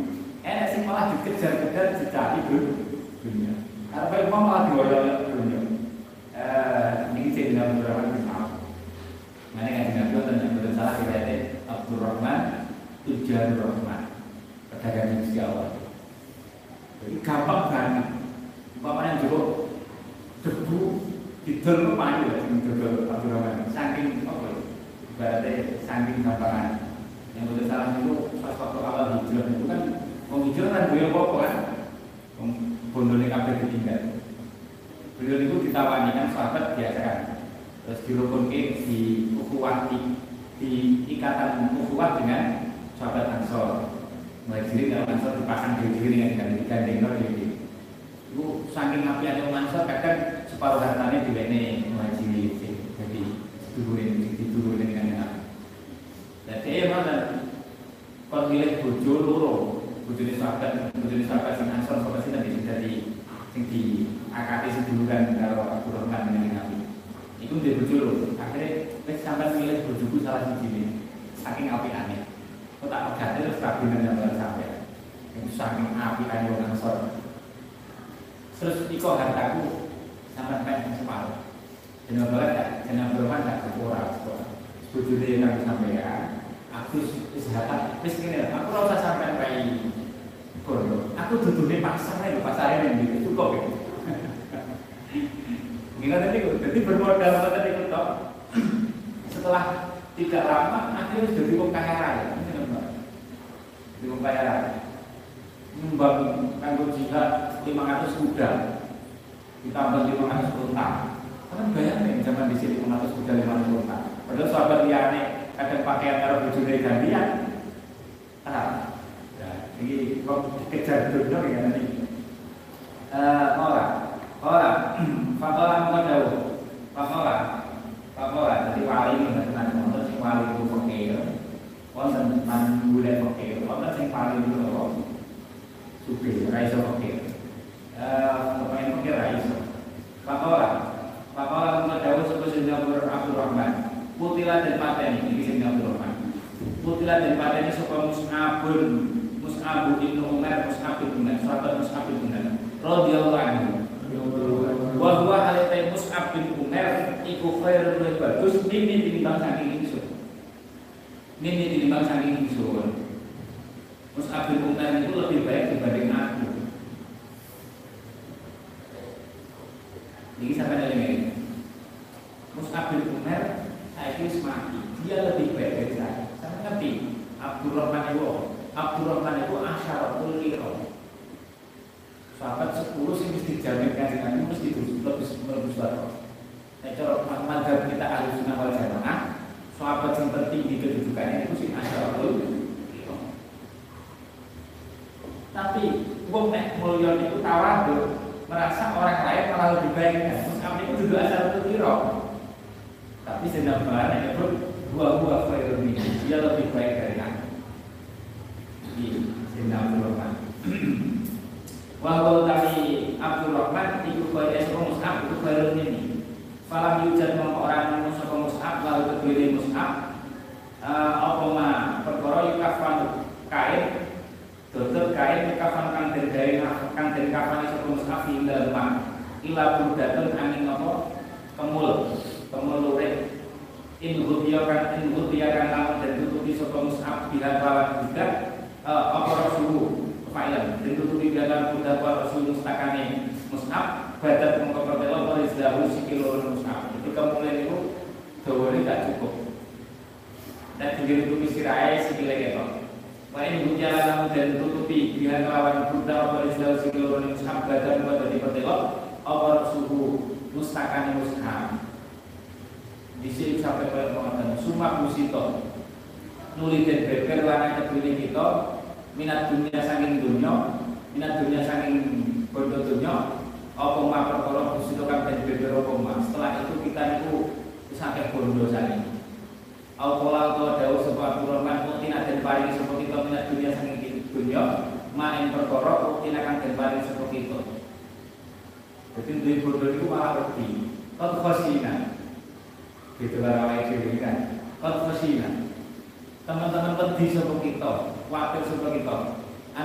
enak sing malah dikejar-kejar dicari dunia. Karena memang malah diwayang dunia. Eh, ini jadi beberapa misal. Mana yang Nabi dan yang betul salah kita Abdul Rahman, Tujar Rahman, pedagang di Allah. Jadi gampang banget. Umpamanya juga debu didol payu dodol Abdurrahman. Saking apa ya? Berarti saking gampangan. Yang boleh salah itu pas waktu awal hijrah itu kan hijrah kan gue apa kan? Bondone kabeh ditinggal. Beliau itu ditawani kan sahabat biasa kan. Terus dirukunke di ukhuwah di, di ikatan ukhuwah dengan sahabat Ansor mulai diri kalau mansur dipasang di diri dengan digandeng no ini itu saking api ada mansur kadang separuh hartanya di ini mulai diri jadi diturunin dengan enak jadi ya mana kalau milih bojo loro bojo ini sahabat bojo ini sahabat sing ansor sahabat sih tadi? Jadi sing di akati seduluran kalau aku Rahman dengan Nabi. Itu dia loro akhirnya wes sampai milih bojoku salah siji saking api aneh Kau tak pegat itu kabinet yang bulan sampai Itu saking api kan orang sor Terus iko hartaku sampai main separuh Jangan boleh tak, jangan berman tak dia kami sampai ya Aku istirahat, terus gini aku rasa sampai kayak Bodoh, aku duduknya pasar itu pasar ini gitu, cukup ya. (laughs) Gila tadi, jadi bermodal tadi itu Setelah tidak lama akhirnya jadi wong kaya raya. Jadi wong kaya raya. Nyumbang kanggo jihad 500 kuda ditambah 500 unta. Kan bayangin zaman di sini 500 kuda 500 unta. Padahal sahabat liane kadang pakaian karo bojone gantian ah ini kok dikejar dunia ya nanti. Eh ora ora fakola mau jauh? Fakola fakola jadi wali mengenai wonten sing wali itu fakir wonten man boleh fakir wonten sing wali itu apa? Supi ra iso fakir eh pemain fakir ra iso fakola fakola mau jauh sebut Singapura Abdul Rahman putila dan pateni ini Singapura Rahman putila dan pateni sapa mus'abun mus'abu ibnu Umar mus'ab ibnu Umar sahabat mus'ab ibnu Umar radhiyallahu anhu. Wa huwa halitai mus'ab bin Umar iku khairun luwih bagus mimi tinimbang saking ingsun mimi tinimbang saking ingsun Mus'ab bin Umar itu lebih baik dibanding aku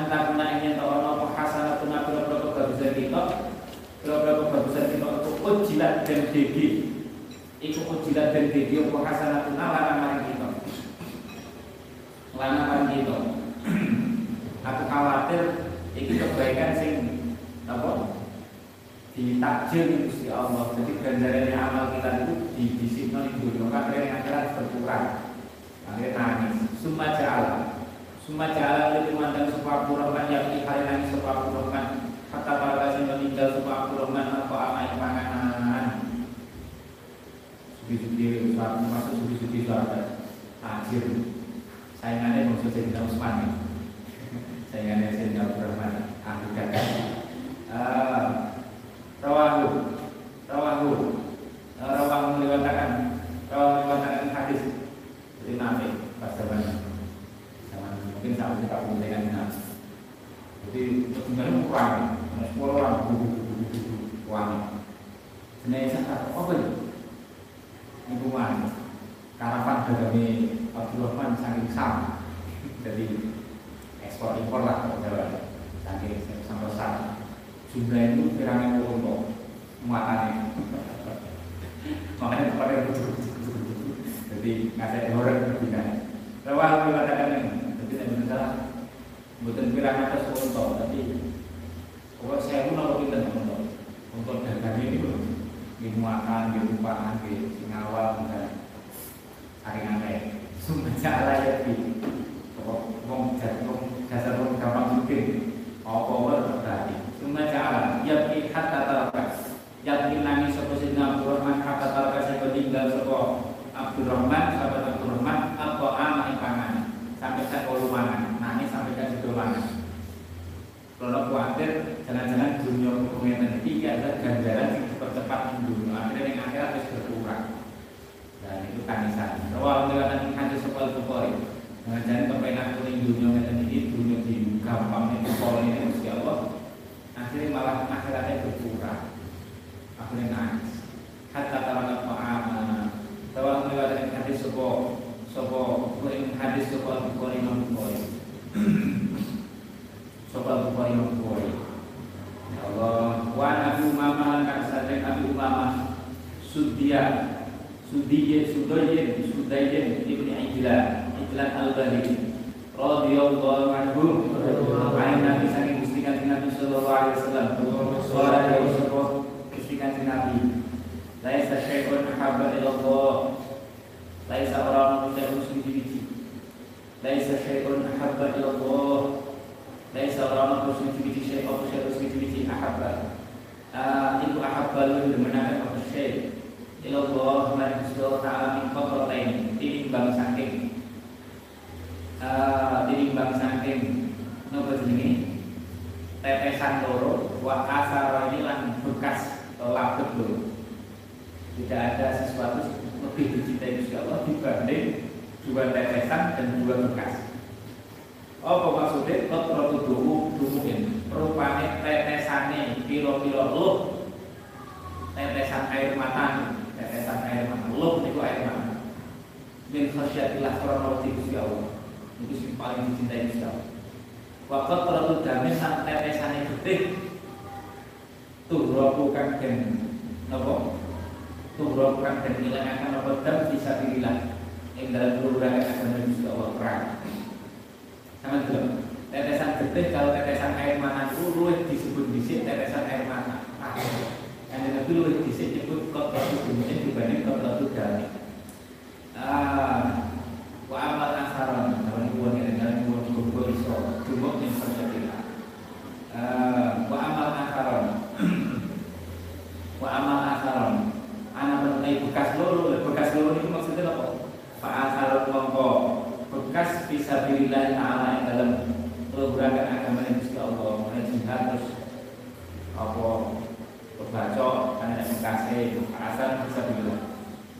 Antara kena ingin tahu apa hasanah kena berapa kebagusan kita, berapa kebagusan kita itu ujilat dan degi. Iku ujilat dan degi apa hasanah kena larang maring kita. Larang maring kita. (clears throat) Aku khawatir ini kebaikan sing apa ditakjil Gusti Allah. Jadi ganjaran amal kita itu di disikno di dunia, maka yang akhirat berkurang. Akhirnya nangis. Summa ja'ala. Summa ja'ala itu mandang sebuah Rahman yang hari nangis sebuah Rahman. Kata para kasih meninggal sebuah Rahman apa amai panganan. Sugi-sugi suatu masuk sugi-sugi suatu akhir. Saingannya bangsa Sayyidina Usman nih. Saingannya Sayyidina Rahman. Ahli kakak. Rawahu Rawahu Rawahu meliwatakan Rawahu meliwatakan hadis Jadi nabi Pas zaman Zaman mungkin saat kita pemilihan nabi Jadi sebenarnya kurang Sepuluh orang. Kurang Sebenarnya apa ini? Lingkungan Karavan dari Abdul Rahman saking sam Jadi ekspor impor lah Saking sampai sana jumlah itu kiranya untuk muatannya makanya pada jadi ngasih orang berbeda lewat mengatakan ini tidak benar bukan kiranya atas untuk tapi kalau saya pun kalau kita untuk untuk dagang ini belum di muatan di rupahan di singawal dan saringan semua cara ya di ngomong jasa gampang mungkin. Apa-apa berarti Suma ja'ala Yabki hatta tarakas. Yabki nangis Sopo Sidna Abdurrahman Hatta tarakas Yang tinggal Sopo Abdurrahman Sahabat Abdurrahman Apa amal pangan Sampai saya kalau mangan Nangis sampai saya juga mangan Kalau khawatir Jangan-jangan dunia hukumnya Ini adalah ganjaran Yang dipercepat dunia. Akhirnya yang akhirat harus berkurang. Dan itu tangisan. Rawal mengatakan hadis Sopo Al-Bukhari Jangan-jangan kepenak kuning dunia ini Dunia di gampang Ini ini Mesti Allah. Akhirnya malah akhiratnya berkurang. Akhirnya nangis. Hatta talakat ma'amana tawa melewati hadis sopo kuing hadis sopo al-bukhari imam bukhari al-bukhari imam bukhari ya Allah wa nabi umama kan sadek nabi umama sudia sudiye sudayen sudayen ibni ijlan ijlan al-bahri radhiyallahu anhu. Ain nabi saking Gusti Kanjeng Nabi sallallahu alaihi wasallam. Suara dari sebuah Gusti Kanjeng Nabi. Laisa syai'un ahabba ila Allah laisa orang yang suci-suci laisa syai'un ahabba ila Laisa orang yang suci-suci syai'un syai'un suci-suci ahabba. Itu ahabba lu menakan apa syai' ila Allah mari Gusti Allah taala min qatratain tinimbang saking. Dirimbang saking. Nopo jenenge? Tetesan loro wa asar ini lan bekas labet loro. Tidak ada sesuatu lebih dicintai Gusti Allah dibanding dua tetesan dan dua bekas apa maksudnya? Kotrotu dulu dumuin rupanya tetesane piro-piro luh. Tetesan air mata. Tetesan air mata. Luh itu air mata. Min khasyatillah kronologi Gusti Allah. Itu yang paling dicintai Gusti Allah. Waktu terlalu damai sang tetesane getih. Tuh bukan dan nopo? Tuh bukan dan nilai akan nopo dam bisa dilihat yang dalam kelurahan agama Gusti Allah perang. Sama dulu. Tetesan getih kalau tetesan air mata itu luwih disebut disik tetesan air mata. Yang lebih luwih disik disebut kota itu dibanding kota itu damai. Ah, wa amal asaron kawan buat yang dalam buat kubur iso jumuk yang terjadi wa amal asaron wa amal asaron anak mengenai bekas loro bekas loro itu maksudnya apa pak asaron mongko bekas bisa bilillah taala yang dalam pergerakan agama yang Gusti Allah mulai jihad terus apa berbacok karena bekasnya asal bisa bilillah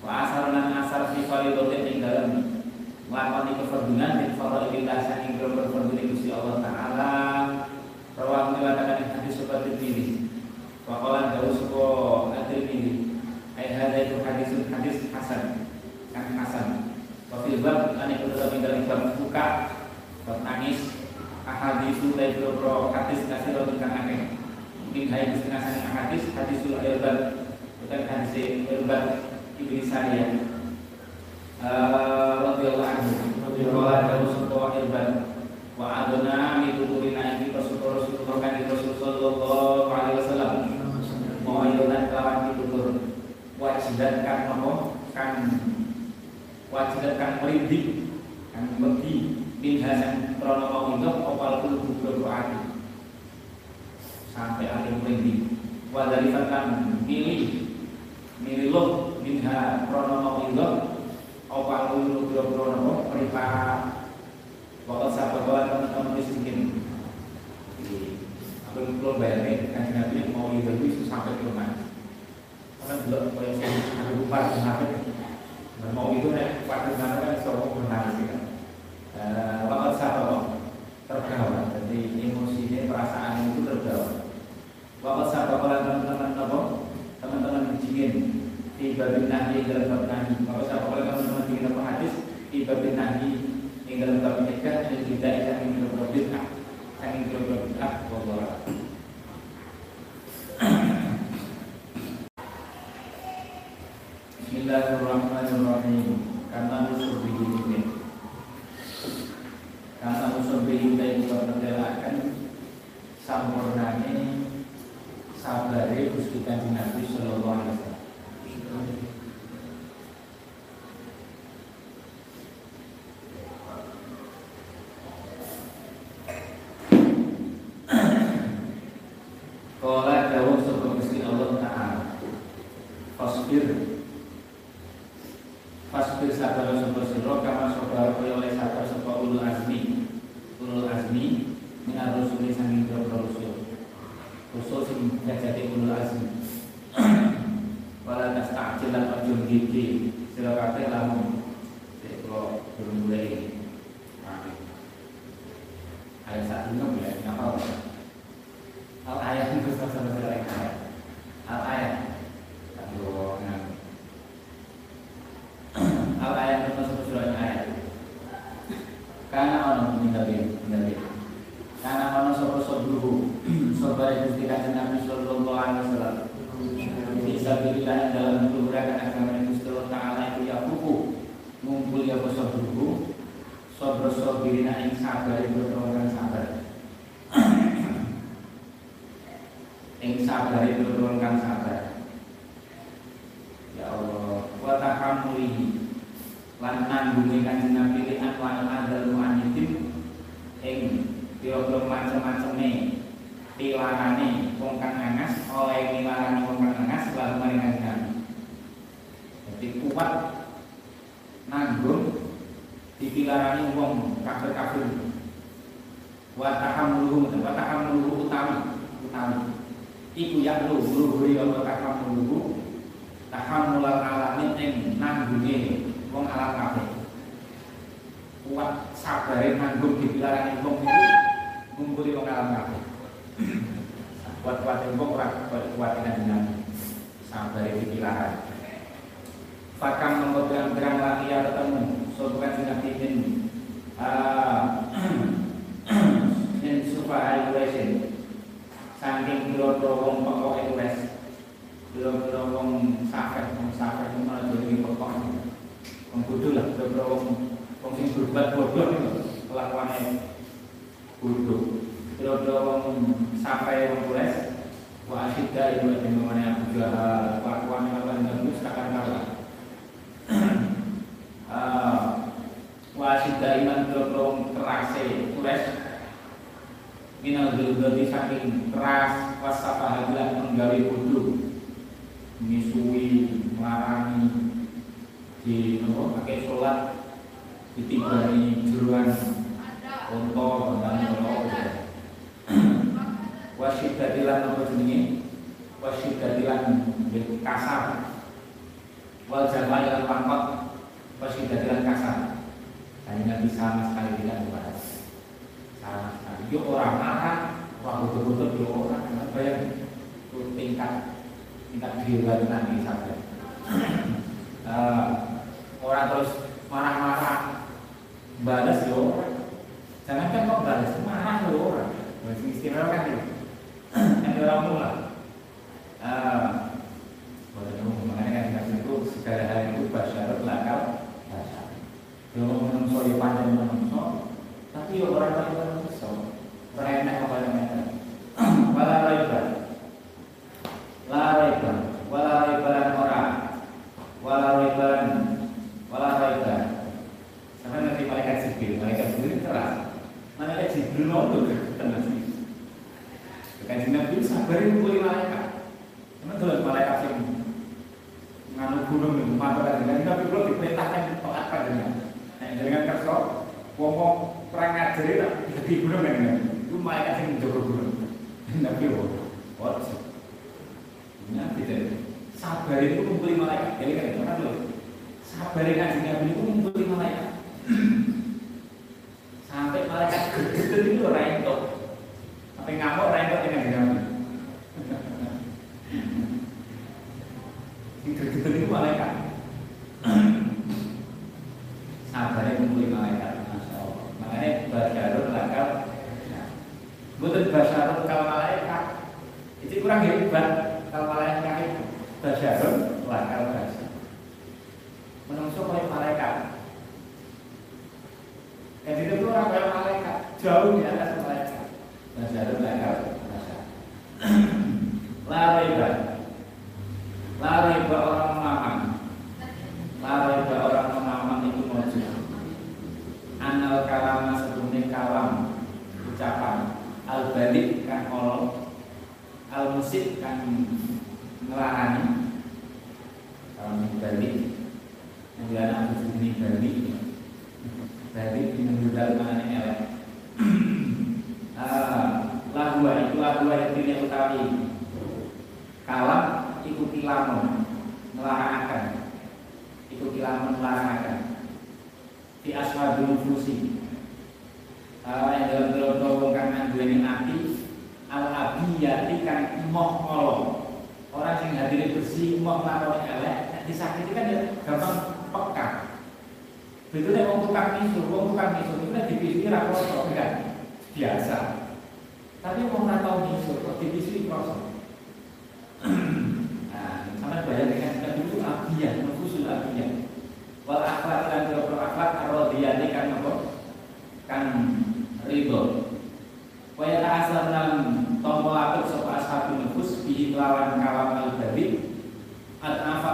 wa asar dan asar fi yang dalam nglakoni kefardunan dan faraidillah saking fardune Gusti Allah taala. Rawang mewatakan hadis seperti ini. Waqala dawu sapa At-Tirmidzi ai hadza itu hadis hadis hasan kan hasan wa fil bab an itu dalam dalam bab buka bab nangis ahadisu ta boro hadis kasih kan akeh. Mungkin hai setengah sana hadis hadisul irban bukan hadis irban ibnu Sariyah radhiyallahu anhu. Radhiyallahu anhu. Sapa irban wa adona mi tuturina iki Rasulullah kan Rasul sallallahu alaihi wasallam. Moyonan kelawan ditutur wajidan kan nopo kan wajidan kan merinding kan wedi min hasan krono Allah opal kudu berdoa sampai akhir merinding wa dari milih milih lo minha krono Allah opal kudu berdoa perintah Waktu sahabat teman-teman miskin belum belum bayangin kan nabi mau itu itu sampai ke rumah. Karena belum kalau yang ada lupa dan mau itu nih waktu mana kan seorang menangis kan Berbuat bodoh itu Kelakuannya. Bodoh. Biro-biro wong safir wong Quraisy Wa ibu yang mengenai Abu Jahal. Kelakuannya apa yang bagus kakak kalah. Wasid daiman dorong kerase kures minal gilgati saking keras wasapa hagilan menggawe bodoh. Misui melarani di nopo pakai sholat ditibani jeruan untuk dan nopo (clears throat) wasid dadilan nopo jenenge? Wasid dadilan kasar. Wal jamaah dengan pangkot dengan kasar. Hanya bisa sama sekali tidak dibahas sama sekali. Yo orang marah orang betul-betul yo orang bayang itu tingkat tingkat dewa nanti sampai uh, (clears throat) orang terus marah-marah balas yo jangan kan kok balas marah lo orang. Istimewa kan itu (clears throat) yang orang mula. Uh, makanya kan itu segala hal itu basyarat lakal basyarat. Yang menungso ya panjang menungso. Tapi orang lain menungso. Remeh apa remeh wala raiba la raiba wala raiban ora wala raiban wala raiba sampai nanti jibril malaikat jibril keras malaikat jibril mau tuh tenang sih Kajian Nabi sabarin kulit malaikat. Emang tuh malaikat yang nganu gunung itu mata kan dengan tapi belum diperintahkan taat padanya. Nah, dengan kerso, wong perang ngajari tak di gunung kan itu malaikat yang menjaga gunung. Nabi wong, what? Nah, tidak. Sabar itu kumpuli malaikat. Jadi kan itu kan loh. Sabar kajian Nabi itu kumpuli malaikat. Sampai malaikat gede itu rentok. Sampai ngamuk rentok dengan Nabi. Gitu-gitu itu malaikat. Sabarnya kumpuli malaikat, masya Allah. Makanya basyarul lakal. Bukan basyarul kal malaikat. Itu kurang hebat kal malaikat itu. Basyarul lakal basyar. Menungso oleh malaikat. Jadi itu orang kayak malaikat, jauh di atas malaikat. Basyarul lakal basyar. Lari Lari ke orang mamam Lari ke orang mamam itu mojud Anal kalama sebelumnya kalam Ucapan. Al balik kan olo Al musik kan Ngelarani Kalau balik. Yang bilang aku balik Ini budal mana elek Lahua (clears throat) itu lahua yang tidak utawi Kalam ikuti lamun melarangkan ikuti lamun melarangkan di aswadul fusi. Uh, yang dalam dalam tolong kan anjuran api al abiyati kan imoh kolong orang yang hadirin bersih imoh lakon elek. Disakiti kan gampang peka begitu nih wong tukang misur wong tukang misur itu kan dipisui raposo kan biasa tapi mau nggak tahu misur kok dipisui krosok (clears throat) sama bayar dengan kita dulu abiyah, nufusul abiyah. Wal akhlak dan kira akhlak arodiyani kan apa? Kan ridho. Waya ta'asar dalam tombol apik sopa ashabul nufus bihi kelawan kalam al badi ad afa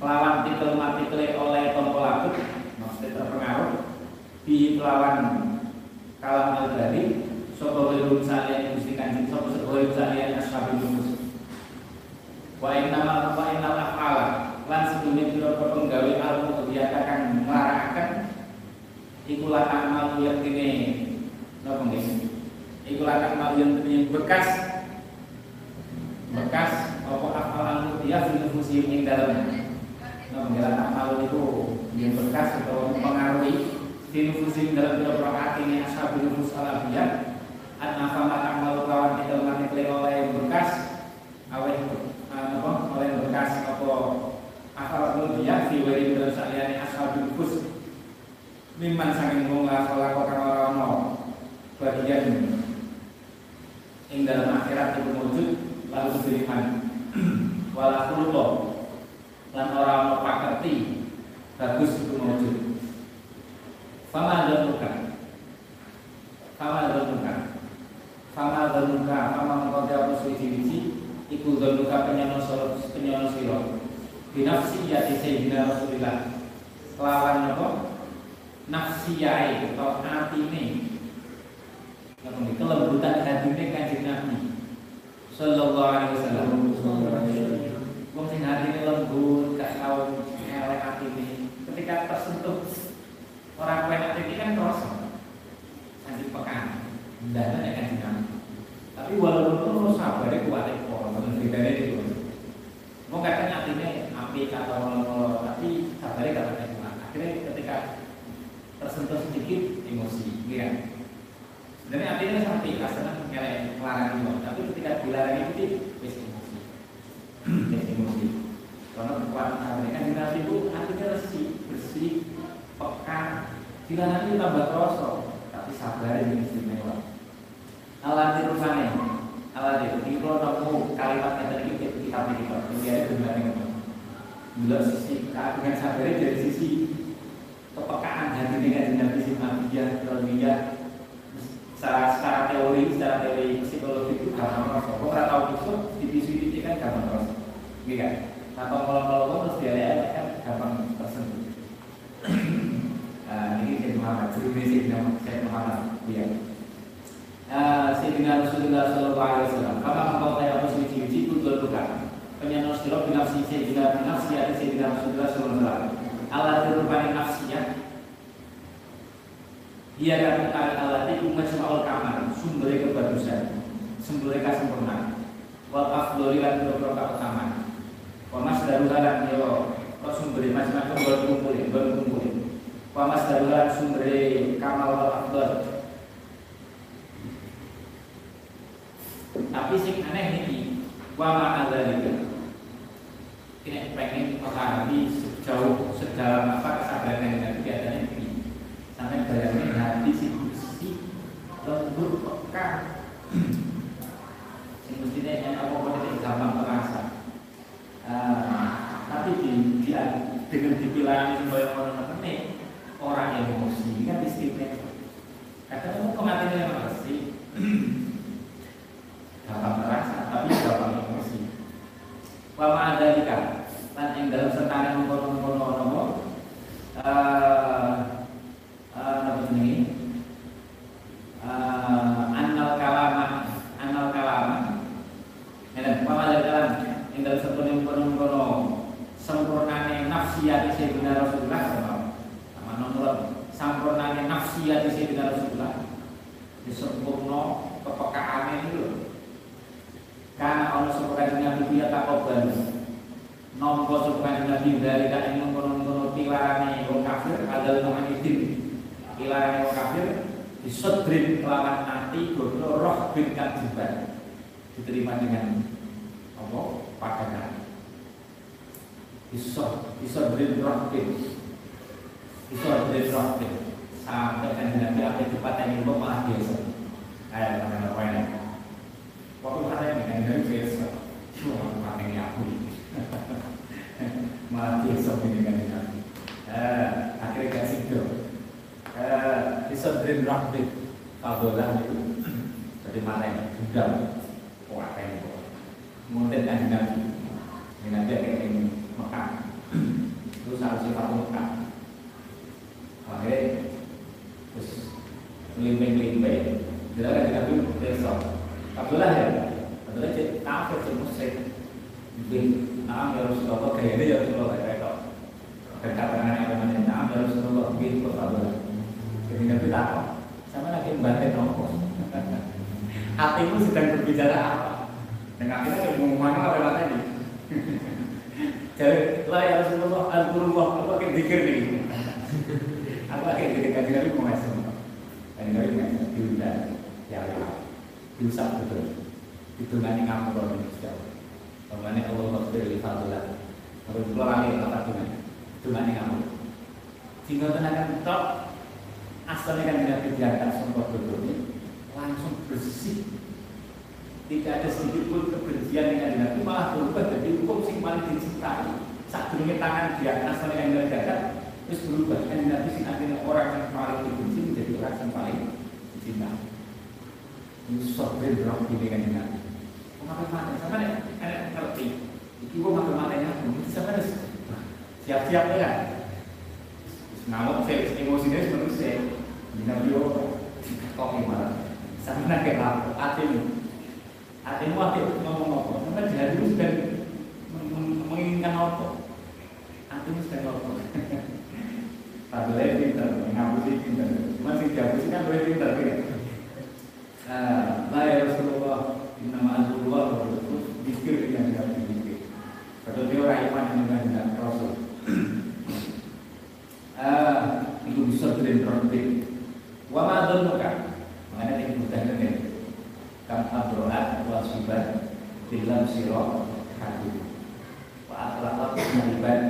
kelawan titel mati oleh tombol apik maksudnya terpengaruh bihi kelawan kalam al badi sopa welun salian gusti kanjeng sopa welun salian ashabul nufus wa innamal wa innal afala lan sedune pira penggawe almu kebiasakan nglaraken iku lan amal yaktine napa nggih iku lan amal yaktine bekas bekas apa afal almu dia fil musim ing dalem nggih amal itu yang bekas atau mempengaruhi di nufusim dalam hati ini ashabul nufus alafiyah an afamat amal lawan kita mati oleh bekas awet apa oleh bekas apa akal dia fi wari dalam saliyane ashabul kufus mimman saking wong la kala kang ora ono bagian ing dalam akhirat itu wujud lalu diriman (clears throat) wala khulqa lan ora ono pakerti bagus itu wujud fama dhanuka fama dhanuka fama dhanuka fama mengkode apa suci iku dhanuka penyono penyono sira binafsi ya sayyidina Rasulillah lawan apa? Nafsi yae atau atine apa nih kelembutan hatine kanjeng Nabi. Sallallahu alaihi wasallam wong sing hatine lembut gak tau elek atine ketika tersentuh orang kue hati kan terus nanti pekan. Dan ada Nabi tapi walaupun lo sabarnya kuat orang berbeda itu. Mau katanya artinya api atau tapi sabarnya katanya kuat akhirnya ketika tersentuh sedikit emosi ya sebenarnya artinya sampai kasarnya kayak kelarang tapi ketika emosi wis emosi karena kekuatan kan nabi itu hatinya resik bersih peka. Tidak nanti tambah terosok tapi sabar ini istimewa. Alat rupanya. Alat itu ini kalau nemu kalimat yang tadi kita kita pilih ada dengan ini. Bila sisi dengan sabarnya dari sisi kepekaan hati dengan sisi abiyah terlebih secara secara teori secara teori psikologi itu gampang terus kok ora tau itu di tisu kan gampang terus gitu kan? Atau kalau kalau terus dia kan gampang tersentuh. Nah (clears throat) ini saya Muhammad ini saya saya Muhammad. Dia Sayyidina Rasulullah Sallallahu Alaihi Wasallam Kama engkau kaya muslim uji itu berbuka Penyanyi sirop binafsi Sayyidina binafsi Ada Sayyidina Rasulullah Sallallahu Alaihi Wasallam. Allah dirupani nafsinya dia akan kali alat itu majma'ul kamar sumber kebagusan sumber kesempurnaan. Wal afdholi lan boro keutamaan wa masdarulan yo sumber macam-macam baru kumpulin baru kumpulin wa masdarulan sumber kamal wal tapi sing aneh niki wa ma'adzalika kini pengen memahami sejauh sedalam apa kesabaran yang kegiatan ini sampai bayangin hati si bersih lembut peka sing mestinya yang apa apa itu gampang terasa tapi di, di, dengan dipilah yang orang ini orang emosi kan istimewa kadang kamu kematian yang emosi. (clears throat) Gampang terasa tapi gampang emosi. Wama ada jika dan yang dalam serta yang mengkono-kono apa jenenge anal kalama anal kalama dan pamalan kalam ing dalem sepenuh kono sempurnane nafsiyati sayyidina Rasulullah sama nomor. Sempurnane nafsiyati sayyidina Rasulullah. Disempurna kepekaane itu lho. Karena Allah sempurna Nabi dia tak obal nompo sempurna Nabi dari tak ingin kono-kono tilarane wong kafir adalah nama idin ilaran yang kafir disodrin kelawan nanti bodoh roh bin kajiban diterima dengan apa? Padangan roh bin isodrin roh bin sampai kan nabi apa cepat yang itu malah kayak mana apa ada yang dengan biasa. Cuma pakai aku (laughs) malah biasa dengan nabi akhirnya kasih disodrin rahbit Fadolah itu. Jadi mana yang budal. Wah ini Kemudian kan Nabi kayak ini Mekah Itu salah sifat Mekah Akhirnya Terus Limping-limping Jadi kan Nabi besok Abdullah ya Abdullah jadi kafir jadi musyrik Jadi Naam ya Rasulullah Kayaknya ya Rasulullah Kayak itu Dan katakan yang namanya Naam ya Rasulullah Begitu Abdullah jadi Nabi takut, sama lagi membantai nopo. Hatimu sedang berbicara apa? Dan akhirnya dia mengumumkan apa lewat tadi. Jadi lah ya Rasulullah Al-Qurullah apa kayak dikir nih. Apa kayak dikir kan Nabi mau ngasih Dan Nabi ngasih diundang ya Allah. Diusap betul. Itu kamu kalau ini sejauh. Bagaimana Allah Rasul di Fadullah. Kalau keluar lagi apa dengan? Itu nanti kamu. Sehingga tenaga top asalnya kan tidak diangkat sempat ini langsung bersih tidak ada sedikit pun kebencian dengan Nabi malah berubah jadi hukum sing paling dicintai saat dunia tangan dia asalnya kan tidak diangkat terus berubah kan Nabi sing akhirnya orang yang paling dibenci menjadi orang yang paling dicintai ini sobat roh ini kan Nabi mata sama nih enak ngerti ibu mengambil matanya sama nih siap-siap ya ngamuk saya emosinya seperti saya Nabi kok gimana? Sama nak kayak? Hatimu, hatimu hati ngomong apa? Sampai di menginginkan apa? Hatimu sedang apa? (laughs) Padahal pintar, ngapusi pintar. Cuma sih kan boleh pintar kan? Lah ya Nama Rasulullah terus dikir yang tidak dikir. Padahal dia orang yang dengan Rasul. (clears throat) Itu bisa berinterpret Wa ma dhannuka? Mengenai yang bukan dengan Kam abroat wa subat dalam siro hati wa atlaqat maliban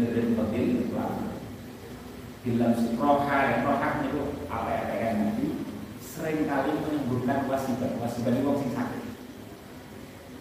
negeri kotil lama dalam roha itu apa ya kayak nanti sering kali menyembuhkan wasiban wasiban itu sing sakit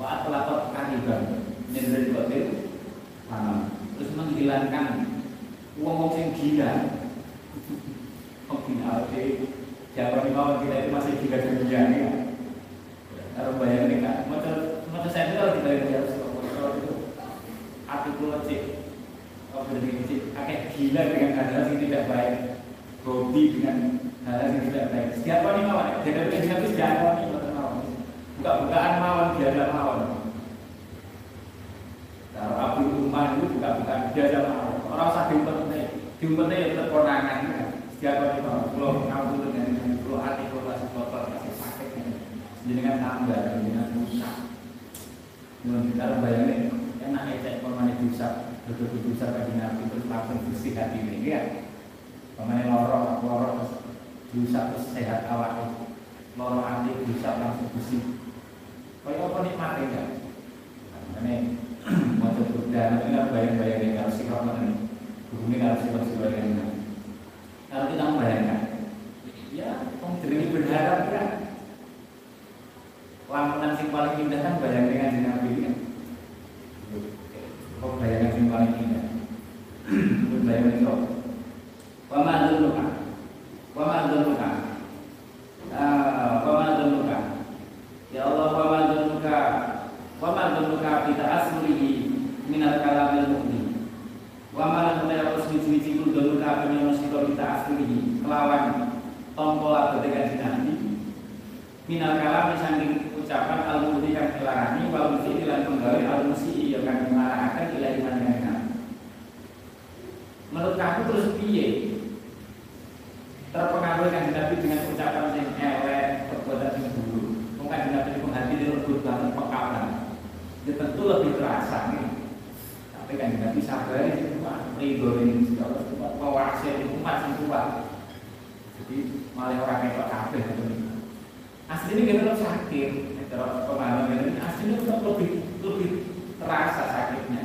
wa atlaqat kaniban nyender kotil tanam terus menghilangkan uang-uang yang gila Oh gila, Siapa nih mau kita itu masih gila dan gila ya Kalau bayangin kan, motor saya itu kalau dibayar harus kalau itu artikel cek Oh berarti cek, akeh gila dengan hal-hal yang tidak baik Hobi dengan hal-hal yang tidak baik Setiap orang mau, jadi kita orang mau Buka-bukaan mawon, biasa mawon Kalau abu rumah itu buka-bukaan biasa mawon Orang usah diumpetnya, diumpetnya ya terkonangan kan Setiap orang mau, kalau ngampun dengan kalau artikulasi kotor masih sakit Jenengan tambah, jenengan rusak kita bayangin, enak ya cek pemane rusak Betul-betul rusak kaji nabi terus langsung bersih hati ini ya Pemane lorok, terus rusak terus sehat awak Lorok hati rusak langsung bersih Kayak apa nikmatnya enggak? Ini mau dan ini bayang-bayangin kalau si Rahman ini Hubungi kalau sifat-sifat yang Kalau kita membayangkan Ya, om jadi berharap ya Lamunan sing paling indah kan bayang dengan jenang ini Kok bayangan sing paling indah? (clears throat) Bayangan itu Wama duluka Wama duluka Wama duluka Ya Allah wama duluka Wama duluka Bita aslihi Minal kalamil mu'min. Wama duluka Ya Allah Suci-suci duluka Penyuruh kita aslihi Kelawan atau dengan nabi Minal kalam Saking ucapan al-mudi kang dilarani Wal musi lan penggawe al-musi Yang kang dilarangkan Ila iman dengan Menurut kamu terus piye? Terpengaruh kan nabi dengan ucapan yang elek Perbuatan yang dulu Mungkin nabi itu hati dilebut banget pekawan Ya tentu lebih terasa nih Tapi kan sabar itu Ridho ini umat yang kuat jadi malah orang yang kabeh gitu aslinya kita tetap sakit pengalaman ini aslinya lebih terasa sakitnya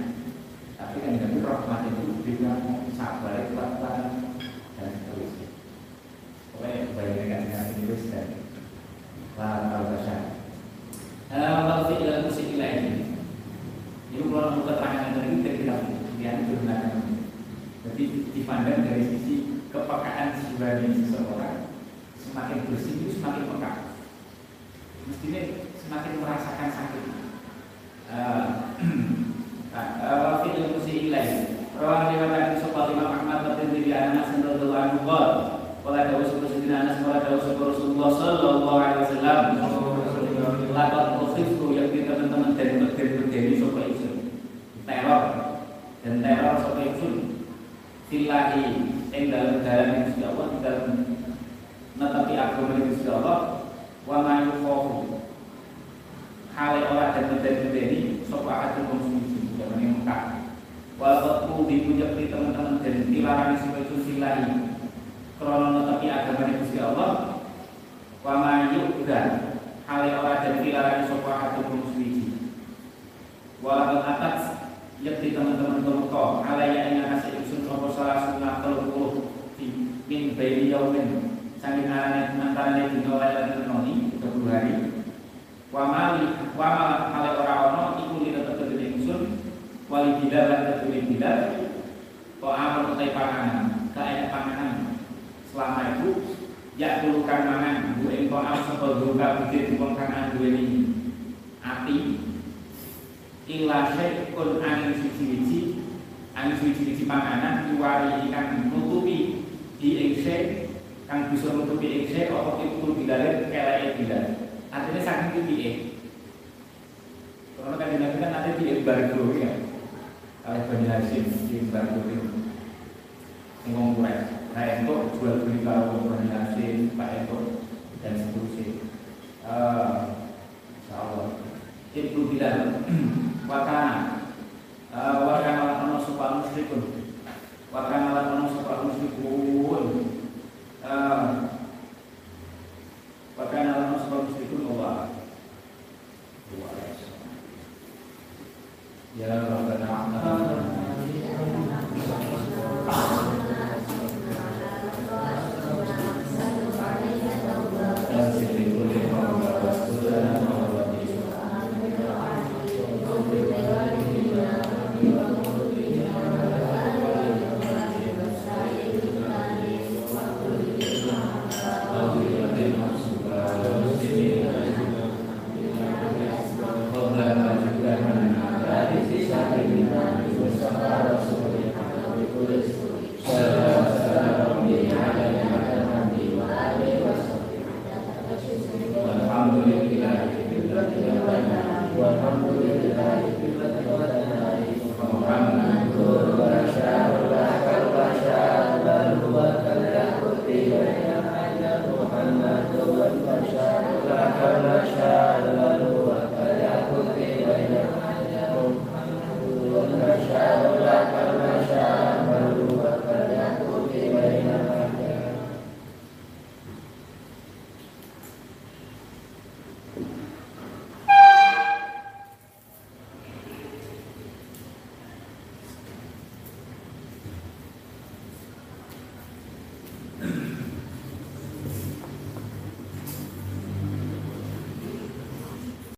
tapi kan rahmat itu sabar pelan dan seterusnya pokoknya bayangkan dengan dan lah kalau bahasa kalau lain ini kalau mau keterangan dari kita tidak dia digunakan jadi dipandang dari sisi kepekaan jiwa seseorang semakin bersih itu semakin peka mestinya semakin merasakan sakit. Wafil yang musi ilaih. Rawang riwayat Sobat Imam Ahmad Berdiri Anas Radhiyallahu anhu qol Wala dawu sapa sidina Anas wala dawu sapa Rasulullah sallallahu alaihi wasallam. Laqad ukhiftu yakni teman-teman dari berdiri sapa isun Teror dan teror sapa isun Filahi yang dalam dalam Gusti Allah di dalam netapi agama Gusti Allah wa ma yufahu hale ora dan medeni